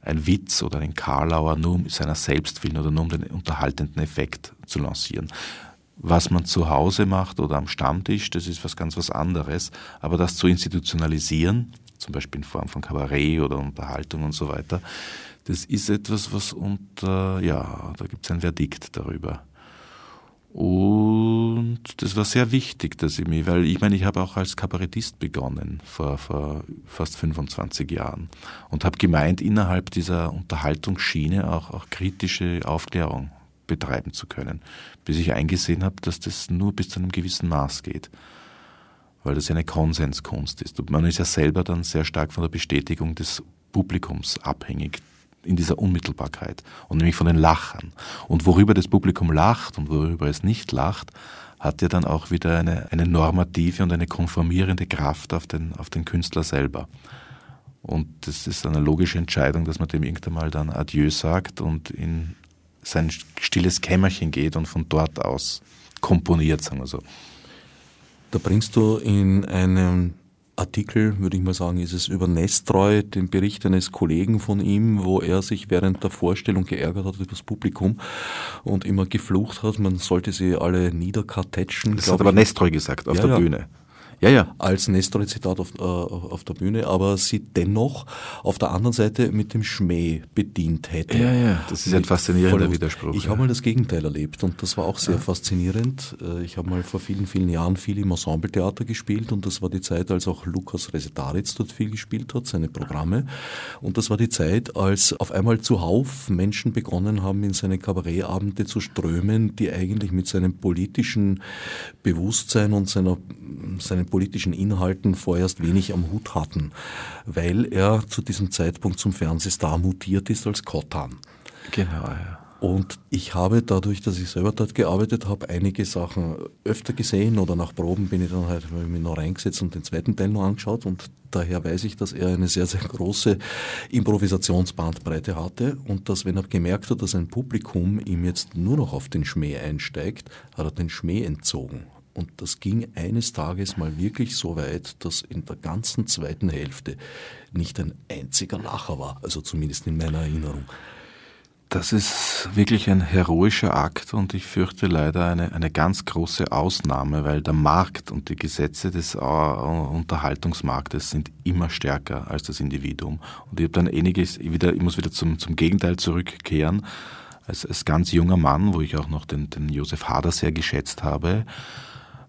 Ein Witz oder ein Karlauer nur um seiner selbst willen oder nur um den unterhaltenden Effekt zu lancieren. Was man zu Hause macht oder am Stammtisch, das ist was ganz was anderes. Aber das zu institutionalisieren, zum Beispiel in Form von Kabarett oder Unterhaltung und so weiter, das ist etwas, was unter, ja, da gibt es ein Verdikt darüber. Und das war sehr wichtig, dass ich mich, weil ich meine, ich habe auch als Kabarettist begonnen vor, vor fast 25 Jahren und habe gemeint, innerhalb dieser Unterhaltungsschiene auch, auch kritische Aufklärung betreiben zu können, bis ich eingesehen habe, dass das nur bis zu einem gewissen Maß geht, weil das ja eine Konsenskunst ist. Und man ist ja selber dann sehr stark von der Bestätigung des Publikums abhängig, in dieser Unmittelbarkeit und nämlich von den Lachern. Und worüber das Publikum lacht und worüber es nicht lacht, hat ja dann auch wieder eine, eine normative und eine konformierende Kraft auf den, auf den Künstler selber. Und das ist eine logische Entscheidung, dass man dem irgendwann mal dann Adieu sagt und in sein stilles Kämmerchen geht und von dort aus komponiert, sagen wir so. Da bringst du in einem Artikel, würde ich mal sagen, ist es über Nestreu, den Bericht eines Kollegen von ihm, wo er sich während der Vorstellung geärgert hat über das Publikum und immer geflucht hat, man sollte sie alle niederkartätschen. Das hat aber Nestreu gesagt auf ja, der ja. Bühne ja, ja. als Nestor-Zitat auf, äh, auf der Bühne, aber sie dennoch auf der anderen Seite mit dem Schmäh bedient hätte. Ja, ja, das ist ein faszinierender Voll, Widerspruch. Ich ja. habe mal das Gegenteil erlebt und das war auch sehr ja. faszinierend. Äh, ich habe mal vor vielen, vielen Jahren viel im Ensembletheater gespielt und das war die Zeit, als auch Lukas Resetaritz dort viel gespielt hat, seine Programme. Und das war die Zeit, als auf einmal zuhauf Menschen begonnen haben, in seine Kabarettabende zu strömen, die eigentlich mit seinem politischen Bewusstsein und seiner, seinen politischen Inhalten vorerst wenig am Hut hatten, weil er zu diesem Zeitpunkt zum Fernsehstar mutiert ist als Kottan. Genau, ja. Und ich habe dadurch, dass ich selber dort gearbeitet habe, einige Sachen öfter gesehen oder nach Proben bin ich dann halt mich noch reingesetzt und den zweiten Teil noch angeschaut und daher weiß ich, dass er eine sehr, sehr große Improvisationsbandbreite hatte und dass, wenn er gemerkt hat, dass ein Publikum ihm jetzt nur noch auf den Schmäh einsteigt, hat er den Schmäh entzogen. Und das ging eines Tages mal wirklich so weit, dass in der ganzen zweiten Hälfte nicht ein einziger Lacher war, also zumindest in meiner Erinnerung. Das ist wirklich ein heroischer Akt und ich fürchte leider eine, eine ganz große Ausnahme, weil der Markt und die Gesetze des äh, Unterhaltungsmarktes sind immer stärker als das Individuum. Und ich habe dann einiges wieder, ich muss wieder zum, zum Gegenteil zurückkehren. Als, als ganz junger Mann, wo ich auch noch den, den Josef Hader sehr geschätzt habe,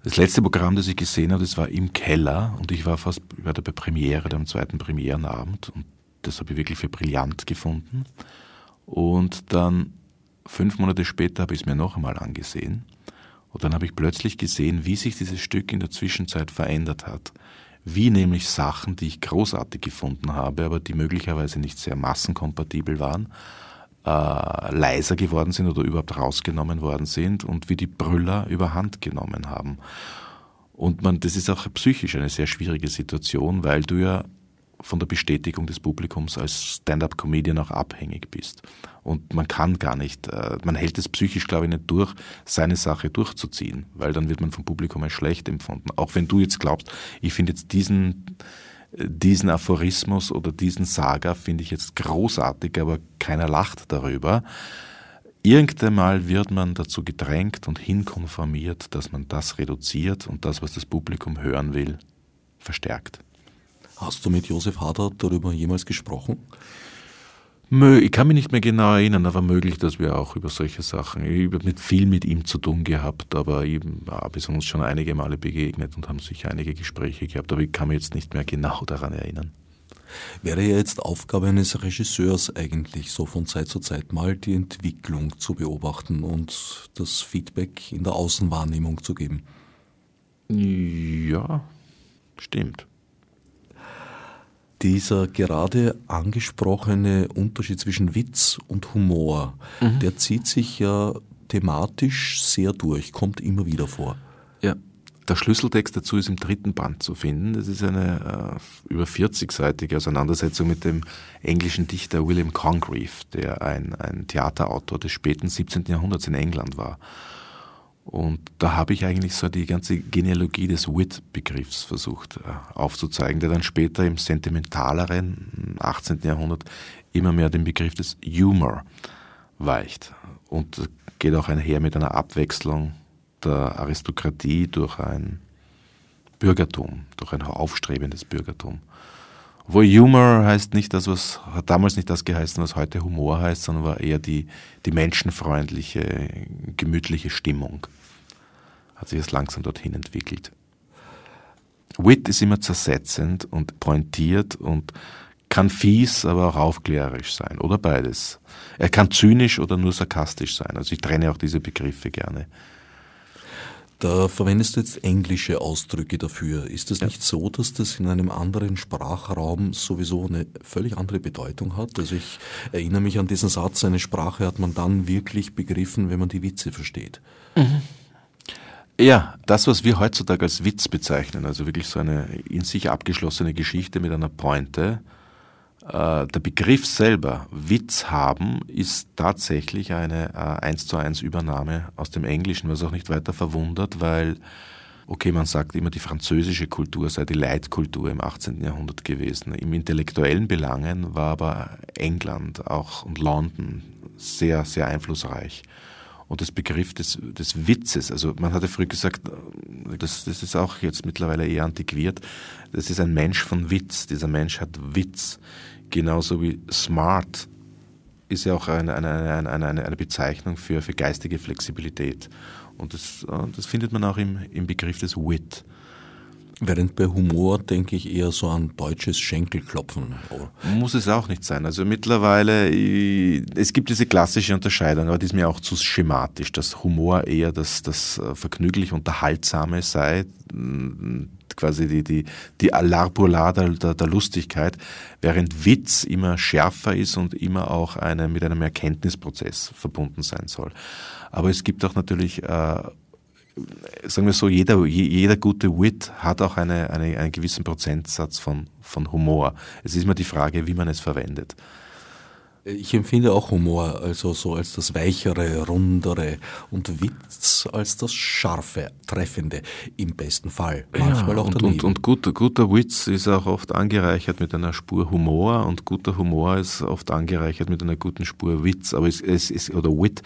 das letzte Programm, das ich gesehen habe, das war im Keller und ich war fast bei der Premiere, dem zweiten Premierenabend und das habe ich wirklich für brillant gefunden. Und dann fünf Monate später habe ich es mir noch einmal angesehen und dann habe ich plötzlich gesehen, wie sich dieses Stück in der Zwischenzeit verändert hat. Wie nämlich Sachen, die ich großartig gefunden habe, aber die möglicherweise nicht sehr massenkompatibel waren, äh, leiser geworden sind oder überhaupt rausgenommen worden sind und wie die Brüller überhand genommen haben. Und man, das ist auch psychisch eine sehr schwierige Situation, weil du ja von der Bestätigung des Publikums als Stand-up-Comedian auch abhängig bist. Und man kann gar nicht, äh, man hält es psychisch, glaube ich, nicht durch, seine Sache durchzuziehen, weil dann wird man vom Publikum als schlecht empfunden. Auch wenn du jetzt glaubst, ich finde jetzt diesen, diesen Aphorismus oder diesen Saga finde ich jetzt großartig, aber keiner lacht darüber. Irgendeinmal wird man dazu gedrängt und hinkonformiert, dass man das reduziert und das, was das Publikum hören will, verstärkt. Hast du mit Josef Hader darüber jemals gesprochen? Ich kann mich nicht mehr genau erinnern, aber möglich, dass wir auch über solche Sachen, ich habe mit viel mit ihm zu tun gehabt, aber eben, ja, wir sind uns schon einige Male begegnet und haben sicher einige Gespräche gehabt, aber ich kann mich jetzt nicht mehr genau daran erinnern. Wäre ja jetzt Aufgabe eines Regisseurs eigentlich, so von Zeit zu Zeit mal die Entwicklung zu beobachten und das Feedback in der Außenwahrnehmung zu geben. Ja, stimmt. Dieser gerade angesprochene Unterschied zwischen Witz und Humor, mhm. der zieht sich ja thematisch sehr durch, kommt immer wieder vor. Ja, der Schlüsseltext dazu ist im dritten Band zu finden. Das ist eine äh, über 40-seitige Auseinandersetzung mit dem englischen Dichter William Congreve, der ein, ein Theaterautor des späten 17. Jahrhunderts in England war. Und da habe ich eigentlich so die ganze Genealogie des Wit-Begriffs versucht äh, aufzuzeigen, der dann später im sentimentaleren 18. Jahrhundert immer mehr den Begriff des Humor weicht. Und geht auch einher mit einer Abwechslung der Aristokratie durch ein Bürgertum, durch ein aufstrebendes Bürgertum. Wo Humor heißt nicht das, was hat damals nicht das geheißen, was heute Humor heißt, sondern war eher die, die menschenfreundliche, gemütliche Stimmung. Hat sich das langsam dorthin entwickelt. Wit ist immer zersetzend und pointiert und kann fies, aber auch aufklärerisch sein oder beides. Er kann zynisch oder nur sarkastisch sein. Also ich trenne auch diese Begriffe gerne. Da verwendest du jetzt englische Ausdrücke dafür. Ist es ja. nicht so, dass das in einem anderen Sprachraum sowieso eine völlig andere Bedeutung hat? Also ich erinnere mich an diesen Satz, eine Sprache hat man dann wirklich begriffen, wenn man die Witze versteht. Mhm. Ja, das, was wir heutzutage als Witz bezeichnen, also wirklich so eine in sich abgeschlossene Geschichte mit einer Pointe, äh, der Begriff selber, Witz haben, ist tatsächlich eine äh, eins zu eins Übernahme aus dem Englischen, was auch nicht weiter verwundert, weil, okay, man sagt immer, die französische Kultur sei die Leitkultur im 18. Jahrhundert gewesen. Im intellektuellen Belangen war aber England auch und London sehr, sehr einflussreich. Und das Begriff des, des Witzes, also man hatte früher gesagt, das, das ist auch jetzt mittlerweile eher antiquiert, das ist ein Mensch von Witz, dieser Mensch hat Witz genauso wie smart ist ja auch eine, eine, eine, eine, Bezeichnung für, für geistige Flexibilität. Und das, äh, das findet man auch im, im Begriff des Wit. Während bei Humor denke ich eher so an deutsches Schenkelklopfen. Muss es auch nicht sein. Also mittlerweile, es gibt diese klassische Unterscheidung, aber die ist mir auch zu schematisch, dass Humor eher das, das äh, vergnüglich Unterhaltsame sei, quasi die, die, die Alarpula der, der, der Lustigkeit, während Witz immer schärfer ist und immer auch eine, mit einem Erkenntnisprozess verbunden sein soll. Aber es gibt auch natürlich, äh, sagen wir so, jeder, jeder gute Wit hat auch eine, eine, einen gewissen Prozentsatz von, von Humor. Es ist immer die Frage, wie man es verwendet. Ich empfinde auch Humor also so als das weichere, rundere und Witz als das scharfe, treffende im besten Fall. Manchmal ja, auch und, und, und guter, guter Witz ist auch oft angereichert mit einer Spur Humor und guter Humor ist oft angereichert mit einer guten Spur Witz, aber es, es ist oder Wit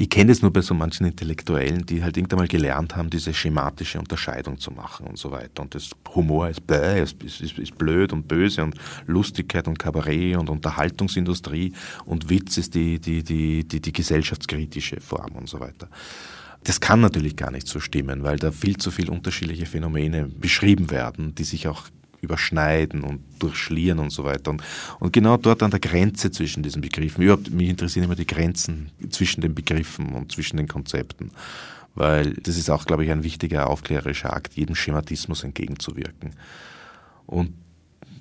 ich kenne das nur bei so manchen Intellektuellen, die halt irgendwann mal gelernt haben, diese schematische Unterscheidung zu machen und so weiter. Und das Humor ist, bäh, ist, ist, ist blöd und böse und Lustigkeit und Kabarett und Unterhaltungsindustrie und Witz ist die, die, die, die, die gesellschaftskritische Form und so weiter. Das kann natürlich gar nicht so stimmen, weil da viel zu viele unterschiedliche Phänomene beschrieben werden, die sich auch überschneiden und durchschlieren und so weiter. Und, und genau dort an der Grenze zwischen diesen Begriffen, überhaupt, mich interessieren immer die Grenzen zwischen den Begriffen und zwischen den Konzepten, weil das ist auch, glaube ich, ein wichtiger aufklärerischer Akt, jedem Schematismus entgegenzuwirken. Und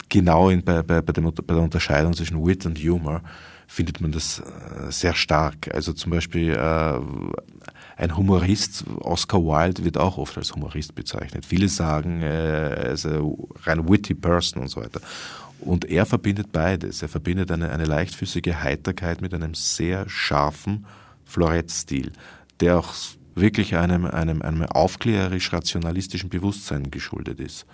genau in, bei, bei, bei, dem, bei der Unterscheidung zwischen Wit und Humor findet man das äh, sehr stark. Also zum Beispiel äh, ein Humorist, Oscar Wilde wird auch oft als Humorist bezeichnet. Viele sagen, er ist ein rein witty person und so weiter. Und er verbindet beides. Er verbindet eine, eine leichtfüßige Heiterkeit mit einem sehr scharfen Florettstil, der auch wirklich einem, einem, einem aufklärerisch-rationalistischen Bewusstsein geschuldet ist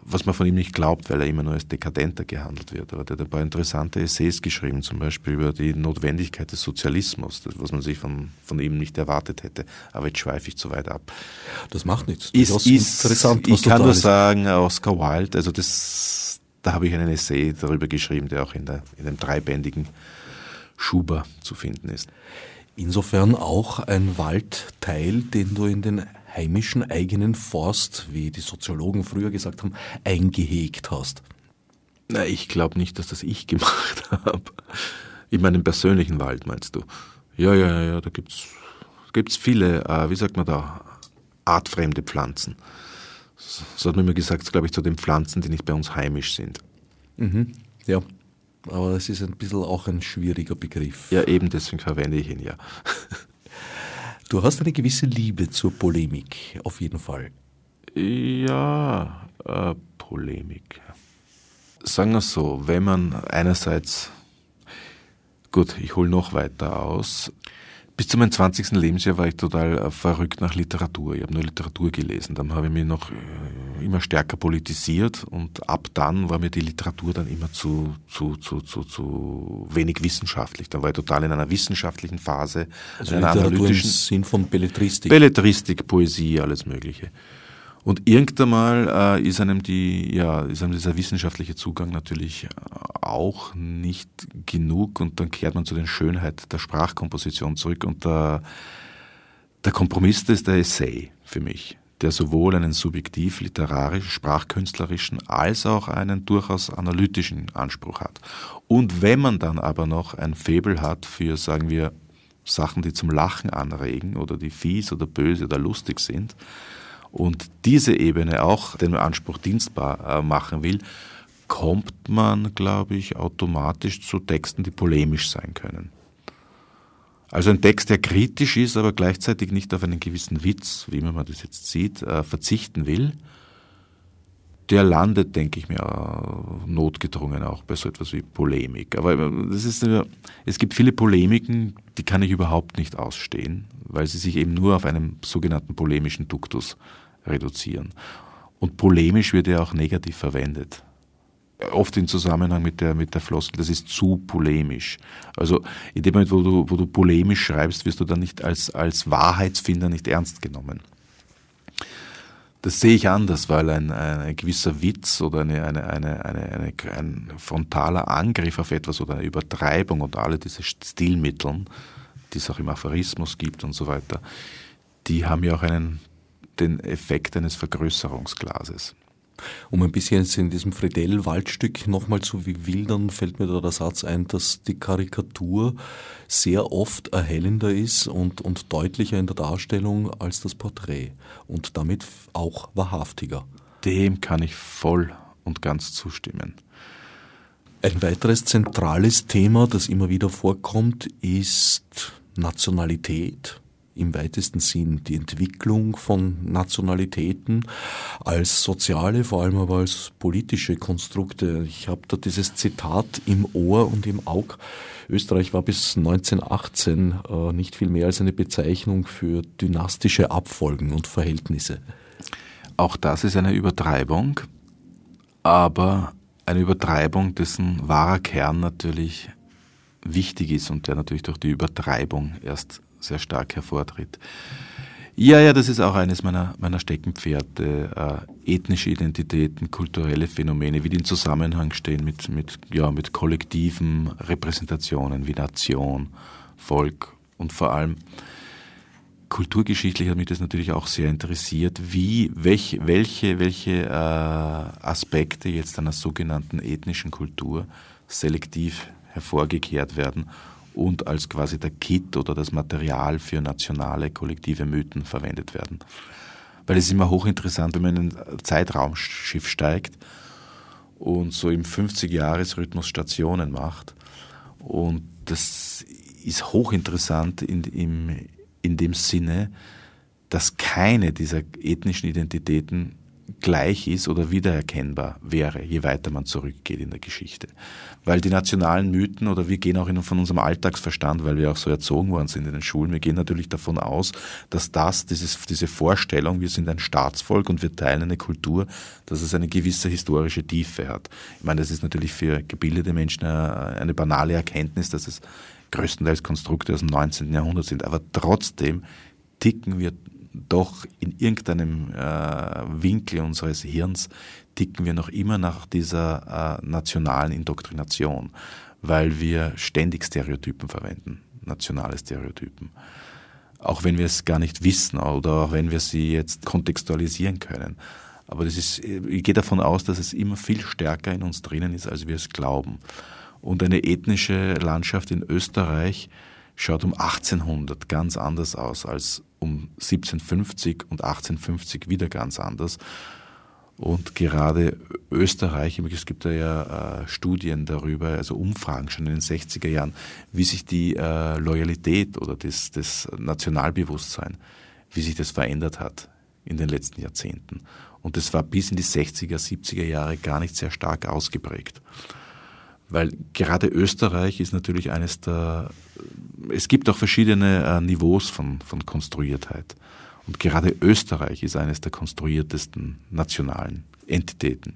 was man von ihm nicht glaubt, weil er immer nur als Dekadenter gehandelt wird. Aber der hat ein paar interessante Essays geschrieben, zum Beispiel über die Notwendigkeit des Sozialismus, das, was man sich von, von ihm nicht erwartet hätte. Aber jetzt schweife ich zu weit ab. Das macht nichts. Das ist, ist interessant. ich kann nur sagen, Oscar Wilde, also das, da habe ich einen Essay darüber geschrieben, der auch in, der, in dem dreibändigen Schuber zu finden ist. Insofern auch ein Waldteil, den du in den heimischen eigenen Forst, wie die Soziologen früher gesagt haben, eingehegt hast? Na, ich glaube nicht, dass das ich gemacht [LAUGHS] habe. In meinem persönlichen Wald meinst du? Ja, ja, ja, da gibt's gibt's viele, äh, wie sagt man da, artfremde Pflanzen. So hat man immer gesagt, glaube ich, zu den Pflanzen, die nicht bei uns heimisch sind. Mhm. Ja, aber es ist ein bisschen auch ein schwieriger Begriff. Ja, eben deswegen verwende ich ihn ja. [LAUGHS] Du hast eine gewisse Liebe zur Polemik, auf jeden Fall. Ja, äh, Polemik. Sagen wir es so, wenn man einerseits, gut, ich hole noch weiter aus, bis zu meinem 20. Lebensjahr war ich total äh, verrückt nach Literatur. Ich habe nur Literatur gelesen. Dann habe ich mich noch äh, immer stärker politisiert und ab dann war mir die Literatur dann immer zu, zu, zu, zu, zu wenig wissenschaftlich. Dann war ich total in einer wissenschaftlichen Phase. Also einer Literatur analytischen im Sinn von Belletristik. Belletristik, Poesie, alles Mögliche. Und irgendwann mal äh, ist einem die, ja, ist einem dieser wissenschaftliche Zugang natürlich auch nicht genug und dann kehrt man zu den Schönheit der Sprachkomposition zurück und der, der Kompromiss ist der Essay für mich, der sowohl einen subjektiv literarischen, sprachkünstlerischen als auch einen durchaus analytischen Anspruch hat. Und wenn man dann aber noch ein Faible hat für, sagen wir, Sachen, die zum Lachen anregen oder die fies oder böse oder lustig sind, und diese Ebene auch den Anspruch dienstbar äh, machen will, kommt man, glaube ich, automatisch zu Texten, die polemisch sein können. Also ein Text, der kritisch ist, aber gleichzeitig nicht auf einen gewissen Witz, wie man das jetzt sieht, äh, verzichten will, der landet, denke ich mir, notgedrungen auch bei so etwas wie Polemik. Aber das ist, es gibt viele Polemiken, die kann ich überhaupt nicht ausstehen, weil sie sich eben nur auf einem sogenannten polemischen Duktus reduzieren. Und polemisch wird ja auch negativ verwendet. Oft im Zusammenhang mit der, mit der Floskel, das ist zu polemisch. Also in dem Moment, wo du, wo du polemisch schreibst, wirst du dann nicht als, als Wahrheitsfinder nicht ernst genommen. Das sehe ich anders, weil ein, ein gewisser Witz oder eine, eine, eine, eine, ein frontaler Angriff auf etwas oder eine Übertreibung und alle diese Stilmittel, die es auch im Aphorismus gibt und so weiter, die haben ja auch einen den Effekt eines Vergrößerungsglases. Um ein bisschen in diesem Friedel-Waldstück nochmal zu wildern, fällt mir da der Satz ein, dass die Karikatur sehr oft erhellender ist und, und deutlicher in der Darstellung als das Porträt und damit auch wahrhaftiger. Dem kann ich voll und ganz zustimmen. Ein weiteres zentrales Thema, das immer wieder vorkommt, ist Nationalität, im weitesten Sinn die Entwicklung von Nationalitäten als soziale, vor allem aber als politische Konstrukte. Ich habe da dieses Zitat im Ohr und im Aug. Österreich war bis 1918 äh, nicht viel mehr als eine Bezeichnung für dynastische Abfolgen und Verhältnisse. Auch das ist eine Übertreibung, aber eine Übertreibung, dessen wahrer Kern natürlich wichtig ist und der natürlich durch die Übertreibung erst sehr stark hervortritt. Ja, ja, das ist auch eines meiner, meiner Steckenpferde. Äh, ethnische Identitäten, kulturelle Phänomene, wie die in Zusammenhang stehen mit, mit, ja, mit kollektiven Repräsentationen wie Nation, Volk und vor allem kulturgeschichtlich hat mich das natürlich auch sehr interessiert, wie, welche, welche, welche äh, Aspekte jetzt einer sogenannten ethnischen Kultur selektiv hervorgekehrt werden und als quasi der Kit oder das Material für nationale kollektive Mythen verwendet werden. Weil es ist immer hochinteressant, wenn man in ein Zeitraumschiff steigt und so im 50-Jahres-Rhythmus Stationen macht. Und das ist hochinteressant in, im, in dem Sinne, dass keine dieser ethnischen Identitäten gleich ist oder wiedererkennbar wäre, je weiter man zurückgeht in der Geschichte. Weil die nationalen Mythen oder wir gehen auch von unserem Alltagsverstand, weil wir auch so erzogen worden sind in den Schulen, wir gehen natürlich davon aus, dass das, dieses, diese Vorstellung, wir sind ein Staatsvolk und wir teilen eine Kultur, dass es eine gewisse historische Tiefe hat. Ich meine, das ist natürlich für gebildete Menschen eine, eine banale Erkenntnis, dass es größtenteils Konstrukte aus dem 19. Jahrhundert sind, aber trotzdem ticken wir doch in irgendeinem äh, Winkel unseres Hirns ticken wir noch immer nach dieser äh, nationalen Indoktrination, weil wir ständig Stereotypen verwenden, nationale Stereotypen. Auch wenn wir es gar nicht wissen oder auch wenn wir sie jetzt kontextualisieren können. Aber das ist, ich gehe davon aus, dass es immer viel stärker in uns drinnen ist, als wir es glauben. Und eine ethnische Landschaft in Österreich schaut um 1800 ganz anders aus als um 1750 und 1850 wieder ganz anders. Und gerade Österreich, es gibt da ja äh, Studien darüber, also Umfragen schon in den 60er Jahren, wie sich die äh, Loyalität oder das, das Nationalbewusstsein, wie sich das verändert hat in den letzten Jahrzehnten. Und das war bis in die 60er, 70er Jahre gar nicht sehr stark ausgeprägt. Weil gerade Österreich ist natürlich eines der, es gibt auch verschiedene äh, Niveaus von, von Konstruiertheit. Und gerade Österreich ist eines der konstruiertesten nationalen Entitäten.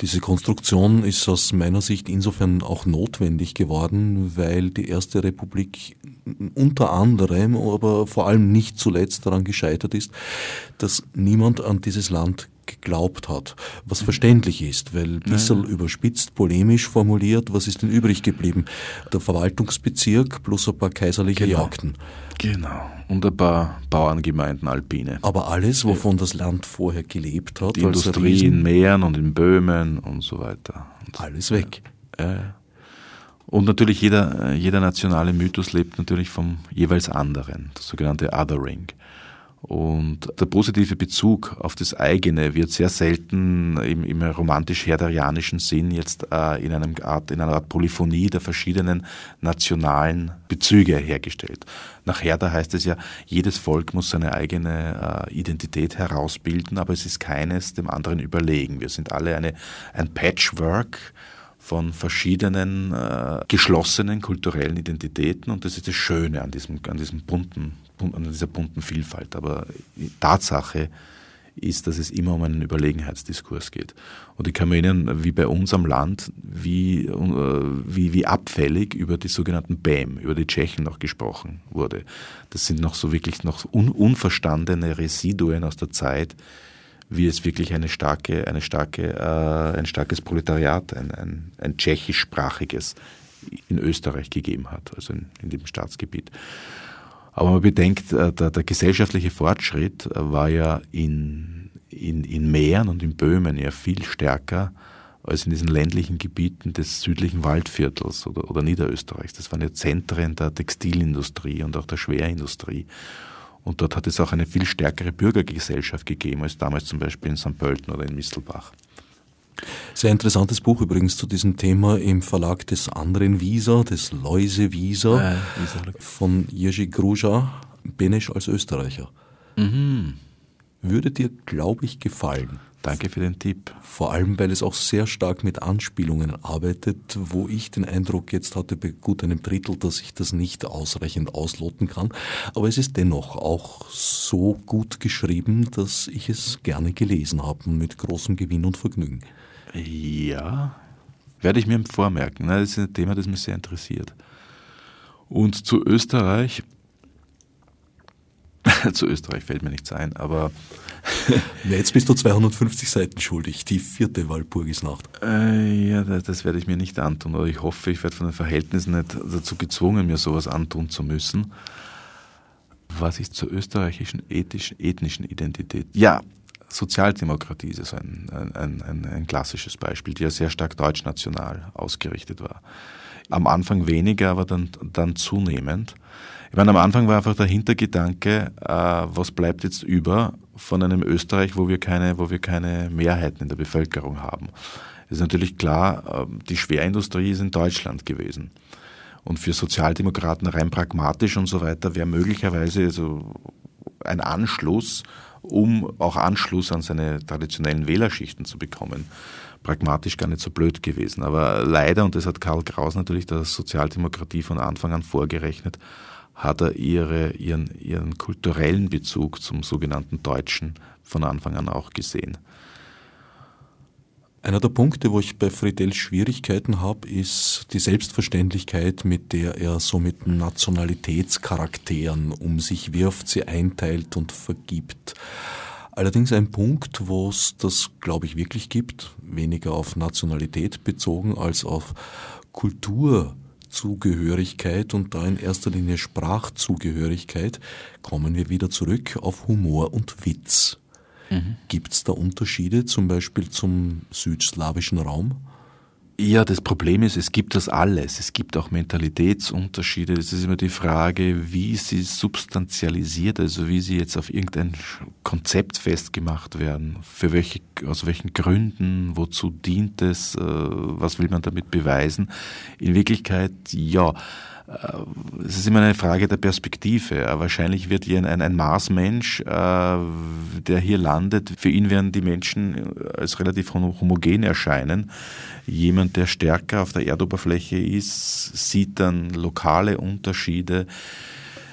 Diese Konstruktion ist aus meiner Sicht insofern auch notwendig geworden, weil die Erste Republik unter anderem, aber vor allem nicht zuletzt daran gescheitert ist, dass niemand an dieses Land geglaubt hat, was verständlich ist, weil ein bisschen überspitzt, polemisch formuliert, was ist denn übrig geblieben? Der Verwaltungsbezirk plus ein paar kaiserliche genau. Jagden. Genau, und ein paar Bauerngemeinden Alpine. Aber alles, wovon das Land vorher gelebt hat, die Industrie in Mähren und in Böhmen und so weiter. Und alles weg. Ja. Und natürlich jeder, jeder nationale Mythos lebt natürlich vom jeweils anderen, das sogenannte Othering. Und der positive Bezug auf das eigene wird sehr selten im, im romantisch-herderianischen Sinn jetzt äh, in, einem Art, in einer Art Polyphonie der verschiedenen nationalen Bezüge hergestellt. Nach Herder heißt es ja, jedes Volk muss seine eigene äh, Identität herausbilden, aber es ist keines dem anderen überlegen. Wir sind alle eine, ein Patchwork von verschiedenen äh, geschlossenen kulturellen Identitäten und das ist das Schöne an diesem, an diesem bunten an dieser bunten Vielfalt. Aber Tatsache ist, dass es immer um einen Überlegenheitsdiskurs geht. Und ich kann mir erinnern, wie bei uns am Land, wie, äh, wie, wie abfällig über die sogenannten BAM, über die Tschechen noch gesprochen wurde. Das sind noch so wirklich noch un, unverstandene Residuen aus der Zeit, wie es wirklich eine starke, eine starke, äh, ein starkes Proletariat, ein, ein, ein tschechischsprachiges in Österreich gegeben hat, also in, in dem Staatsgebiet. Aber man bedenkt, äh, der, der gesellschaftliche Fortschritt äh, war ja in, in, in Mähren und in Böhmen ja viel stärker als in diesen ländlichen Gebieten des südlichen Waldviertels oder, oder Niederösterreichs. Das waren ja Zentren der Textilindustrie und auch der Schwerindustrie. Und dort hat es auch eine viel stärkere Bürgergesellschaft gegeben als damals zum Beispiel in St. Pölten oder in Mistelbach. Sehr interessantes Buch übrigens zu diesem Thema im Verlag des anderen Visa, des Läuse Visa, äh, von Jerzy Gruja, Benesch als Österreicher. Mhm. Würde dir, glaube ich, gefallen. Danke für den Tipp. Vor allem, weil es auch sehr stark mit Anspielungen arbeitet, wo ich den Eindruck jetzt hatte, bei gut einem Drittel, dass ich das nicht ausreichend ausloten kann. Aber es ist dennoch auch so gut geschrieben, dass ich es gerne gelesen habe, mit großem Gewinn und Vergnügen. Ja, werde ich mir vormerken. Das ist ein Thema, das mich sehr interessiert. Und zu Österreich, [LAUGHS] zu Österreich fällt mir nichts ein, aber. [LAUGHS] jetzt bist du 250 Seiten schuldig, die vierte Walpurgisnacht. Äh, ja, das, das, werde ich mir nicht antun, aber ich hoffe, ich werde von den Verhältnissen nicht dazu gezwungen, mir sowas antun zu müssen. Was ist zur österreichischen ethischen, ethnischen Identität? Ja, Sozialdemokratie ist ein, ein, ein, ein klassisches Beispiel, die ja sehr stark deutschnational ausgerichtet war. Am Anfang weniger, aber dann, dann zunehmend. Ich meine, am Anfang war einfach der Hintergedanke, äh, was bleibt jetzt über von einem Österreich, wo wir keine, wo wir keine Mehrheiten in der Bevölkerung haben. Es ist natürlich klar, äh, die Schwerindustrie ist in Deutschland gewesen. Und für Sozialdemokraten rein pragmatisch und so weiter wäre möglicherweise so ein Anschluss um auch Anschluss an seine traditionellen Wählerschichten zu bekommen. Pragmatisch gar nicht so blöd gewesen. Aber leider, und das hat Karl Kraus natürlich der Sozialdemokratie von Anfang an vorgerechnet, hat er ihre, ihren, ihren kulturellen Bezug zum sogenannten Deutschen von Anfang an auch gesehen. Einer der Punkte, wo ich bei Friedel Schwierigkeiten habe, ist die Selbstverständlichkeit, mit der er so mit Nationalitätscharakteren um sich wirft, sie einteilt und vergibt. Allerdings ein Punkt, wo es das, glaube ich, wirklich gibt, weniger auf Nationalität bezogen als auf Kulturzugehörigkeit und da in erster Linie Sprachzugehörigkeit, kommen wir wieder zurück auf Humor und Witz. Mhm. Gibt es da Unterschiede zum Beispiel zum südslawischen Raum? Ja, das Problem ist, es gibt das alles. Es gibt auch Mentalitätsunterschiede. Es ist immer die Frage, wie sie substantialisiert, also wie sie jetzt auf irgendein Konzept festgemacht werden. Für welche, aus welchen Gründen, wozu dient es, äh, was will man damit beweisen? In Wirklichkeit, ja, es ist immer eine Frage der Perspektive. Wahrscheinlich wird hier ein, ein Marsmensch, äh, der hier landet, für ihn werden die Menschen äh, als relativ homogen erscheinen. Jemand, der stärker auf der Erdoberfläche ist, sieht dann lokale Unterschiede.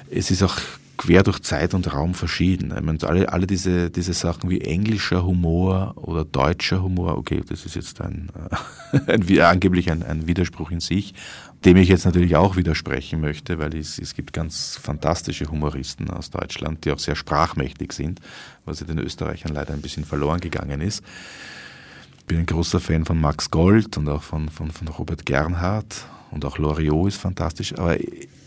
Es ist auch quer durch Zeit und Raum verschieden. Ich meine, alle, alle diese, diese Sachen wie englischer Humor oder deutscher Humor, okay, das ist jetzt ein, [LAUGHS] ein angeblich ein, ein Widerspruch in sich, dem ich jetzt natürlich auch widersprechen möchte, weil es, es gibt ganz fantastische Humoristen aus Deutschland, die auch sehr sprachmächtig sind, was ja den Österreichern leider ein bisschen verloren gegangen ist. Ich bin ein großer Fan von Max Gold und auch von, von, von Robert Gernhardt und auch Loriot ist fantastisch, aber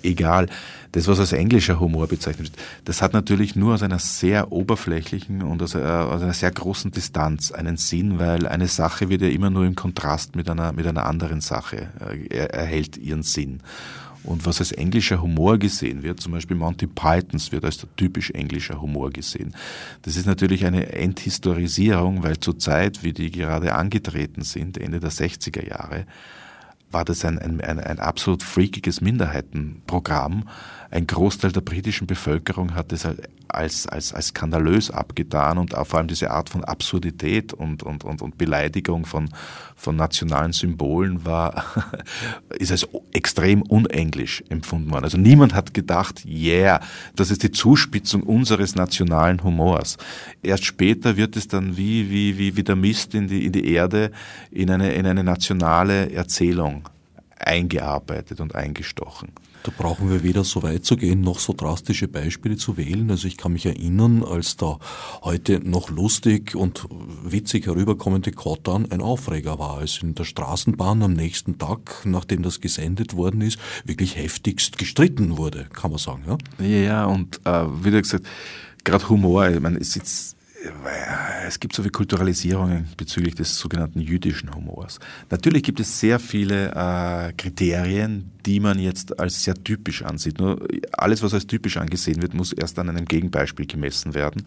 egal. Das, was als englischer Humor bezeichnet wird, das hat natürlich nur aus einer sehr oberflächlichen und aus, aus, einer sehr großen Distanz einen Sinn, weil eine Sache wird ja immer nur im Kontrast mit einer, mit einer anderen Sache, äh, er, erhält ihren Sinn. Und was als englischer Humor gesehen wird, zum Beispiel Monty Pythons wird als der typisch englischer Humor gesehen. Das ist natürlich eine Enthistorisierung, weil zur Zeit, wie die gerade angetreten sind, Ende der 60er Jahre, war das ein, ein, ein, absolut freakiges Minderheitenprogramm. Ein Großteil der britischen Bevölkerung hat das als, als, als skandalös abgetan und vor allem diese Art von Absurdität und, und, und, und Beleidigung von, von nationalen Symbolen war, [LAUGHS] ist als extrem unenglisch empfunden worden. Also niemand hat gedacht, yeah, das ist die Zuspitzung unseres nationalen Humors. Erst später wird es dann wie, wie, wie, wie der Mist in die, in die Erde in eine, in eine nationale Erzählung eingearbeitet und eingestochen. Da brauchen wir weder so weit zu gehen, noch so drastische Beispiele zu wählen. Also ich kann mich erinnern, als da heute noch lustig und witzig herüberkommende Kottan ein Aufreger war, als in der Straßenbahn am nächsten Tag, nachdem das gesendet worden ist, wirklich heftigst gestritten wurde, kann man sagen. Ja, ja und äh, wie du gesagt, gerade Humor, ich meine, es ist es gibt so viele Kulturalisierungen bezüglich des sogenannten jüdischen Humors. Natürlich gibt es sehr viele äh, Kriterien, die man jetzt als sehr typisch ansieht. Nur alles, was als typisch angesehen wird, muss erst an einem Gegenbeispiel gemessen werden.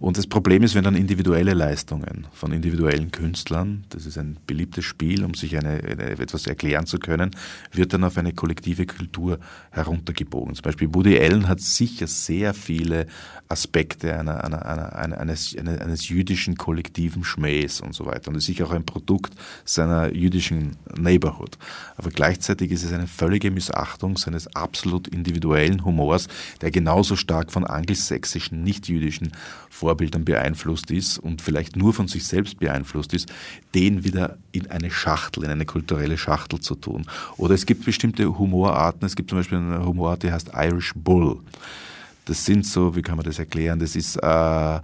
Und das Problem ist, wenn dann individuelle Leistungen von individuellen Künstlern, das ist ein beliebtes Spiel, um sich eine, eine, etwas erklären zu können, wird dann auf eine kollektive Kultur heruntergebogen. Zum Beispiel Woody Allen hat sicher sehr viele Aspekte einer, einer, einer, eines, eines jüdischen kollektiven Schmähs und so weiter und ist sicher auch ein Produkt seiner jüdischen Neighborhood. Aber gleichzeitig ist es eine völlige Missachtung seines absolut individuellen Humors, der genauso stark von angelsächsischen, nicht-jüdischen Vorbildern beeinflusst ist und vielleicht nur von sich selbst beeinflusst ist, den wieder in eine Schachtel, in eine kulturelle Schachtel zu tun. Oder es gibt bestimmte Humorarten. Es gibt zum Beispiel eine Humorart, die heißt Irish Bull. Das sind so, wie kann man das erklären? Das ist äh, ein,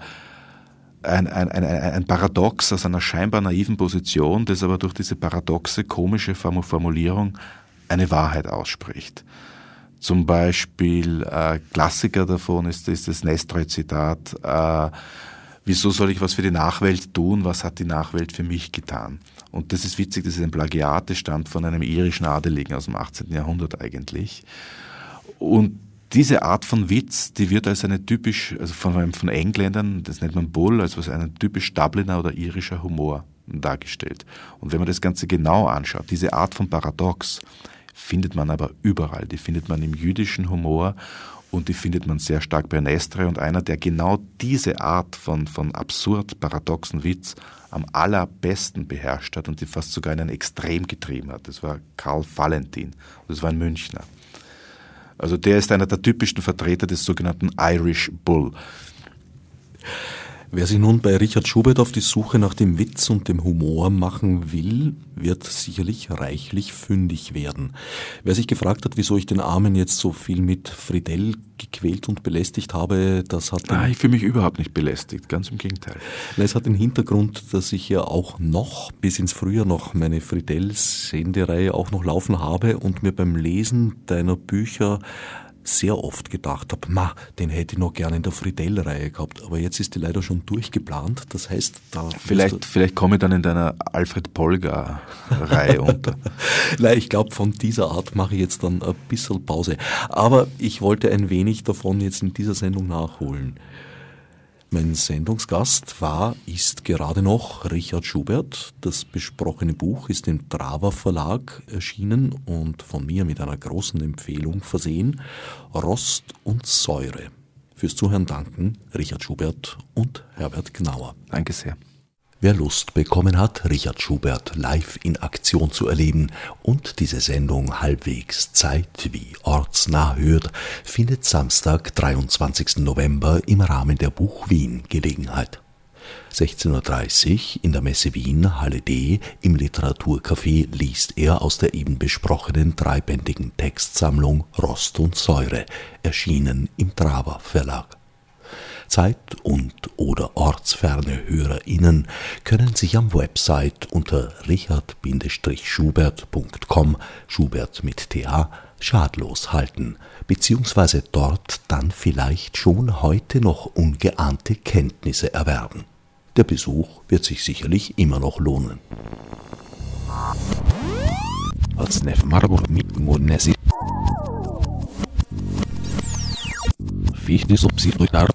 ein, ein, ein Paradox aus einer scheinbar naiven Position, das aber durch diese paradoxe, komische Formulierung eine Wahrheit ausspricht. Zum Beispiel äh, Klassiker davon ist, ist das Nestroy-Zitat, äh, wieso soll ich was für die Nachwelt tun, was hat die Nachwelt für mich getan? Und das ist witzig, das ist ein Plagiat, das stammt von einem irischen Adeligen aus dem 18. Jahrhundert eigentlich. Und diese Art von Witz, die wird als eine typisch, also von, von Engländern, das nennt man Bull, als was ein typisch Dubliner oder irischer Humor dargestellt. Und wenn man das Ganze genau anschaut, diese Art von Paradox, findet man aber überall. Die findet man im jüdischen Humor und die findet man sehr stark bei Nestre und einer, der genau diese Art von, von absurd paradoxen Witz am allerbesten beherrscht hat und die fast sogar in ein Extrem getrieben hat. Das war Karl Valentin. Das war ein Münchner. Also der ist einer der typischen Vertreter des sogenannten Irish Bull. Wer sich nun bei Richard Schubert auf die Suche nach dem Witz und dem Humor machen will, wird sicherlich reichlich fündig werden. Wer sich gefragt hat, wieso ich den Armen jetzt so viel mit Friedel gequält und belästigt habe, das hat... Nein, ich fühle mich überhaupt nicht belästigt, ganz im Gegenteil. Es hat den Hintergrund, dass ich ja auch noch bis ins Frühjahr noch meine Friedel-Sendereihe auch noch laufen habe und mir beim Lesen deiner Bücher sehr oft gedacht habe, ma, den hätte ich noch gerne in der Friedel-Reihe gehabt, aber jetzt ist die leider schon durchgeplant. Das heißt, da vielleicht, vielleicht komme ich dann in deiner Alfred Polgar-Reihe [LAUGHS] unter. Nein, ich glaube, von dieser Art mache ich jetzt dann ein bisschen Pause. Aber ich wollte ein wenig davon jetzt in dieser Sendung nachholen. Mein Sendungsgast war, ist gerade noch Richard Schubert. Das besprochene Buch ist im Trava Verlag erschienen und von mir mit einer großen Empfehlung versehen. Rost und Säure. Fürs Zuhören danken Richard Schubert und Herbert Gnauer. Danke sehr. Wer Lust bekommen hat, Richard Schubert live in Aktion zu erleben und diese Sendung halbwegs zeit- wie ortsnah hört, findet Samstag, 23. November im Rahmen der Buch Wien Gelegenheit. 16.30 Uhr in der Messe Wien, Halle D, im Literaturcafé liest er aus der eben besprochenen dreibändigen Textsammlung Rost und Säure, erschienen im Traber Verlag. Zeit- und oder ortsferne HörerInnen können sich am Website unter richard-schubert.com, Schubert mit TA, schadlos halten, beziehungsweise dort dann vielleicht schon heute noch ungeahnte Kenntnisse erwerben. Der Besuch wird sich sicherlich immer noch lohnen. Mit Monesi. Fichte subsidiar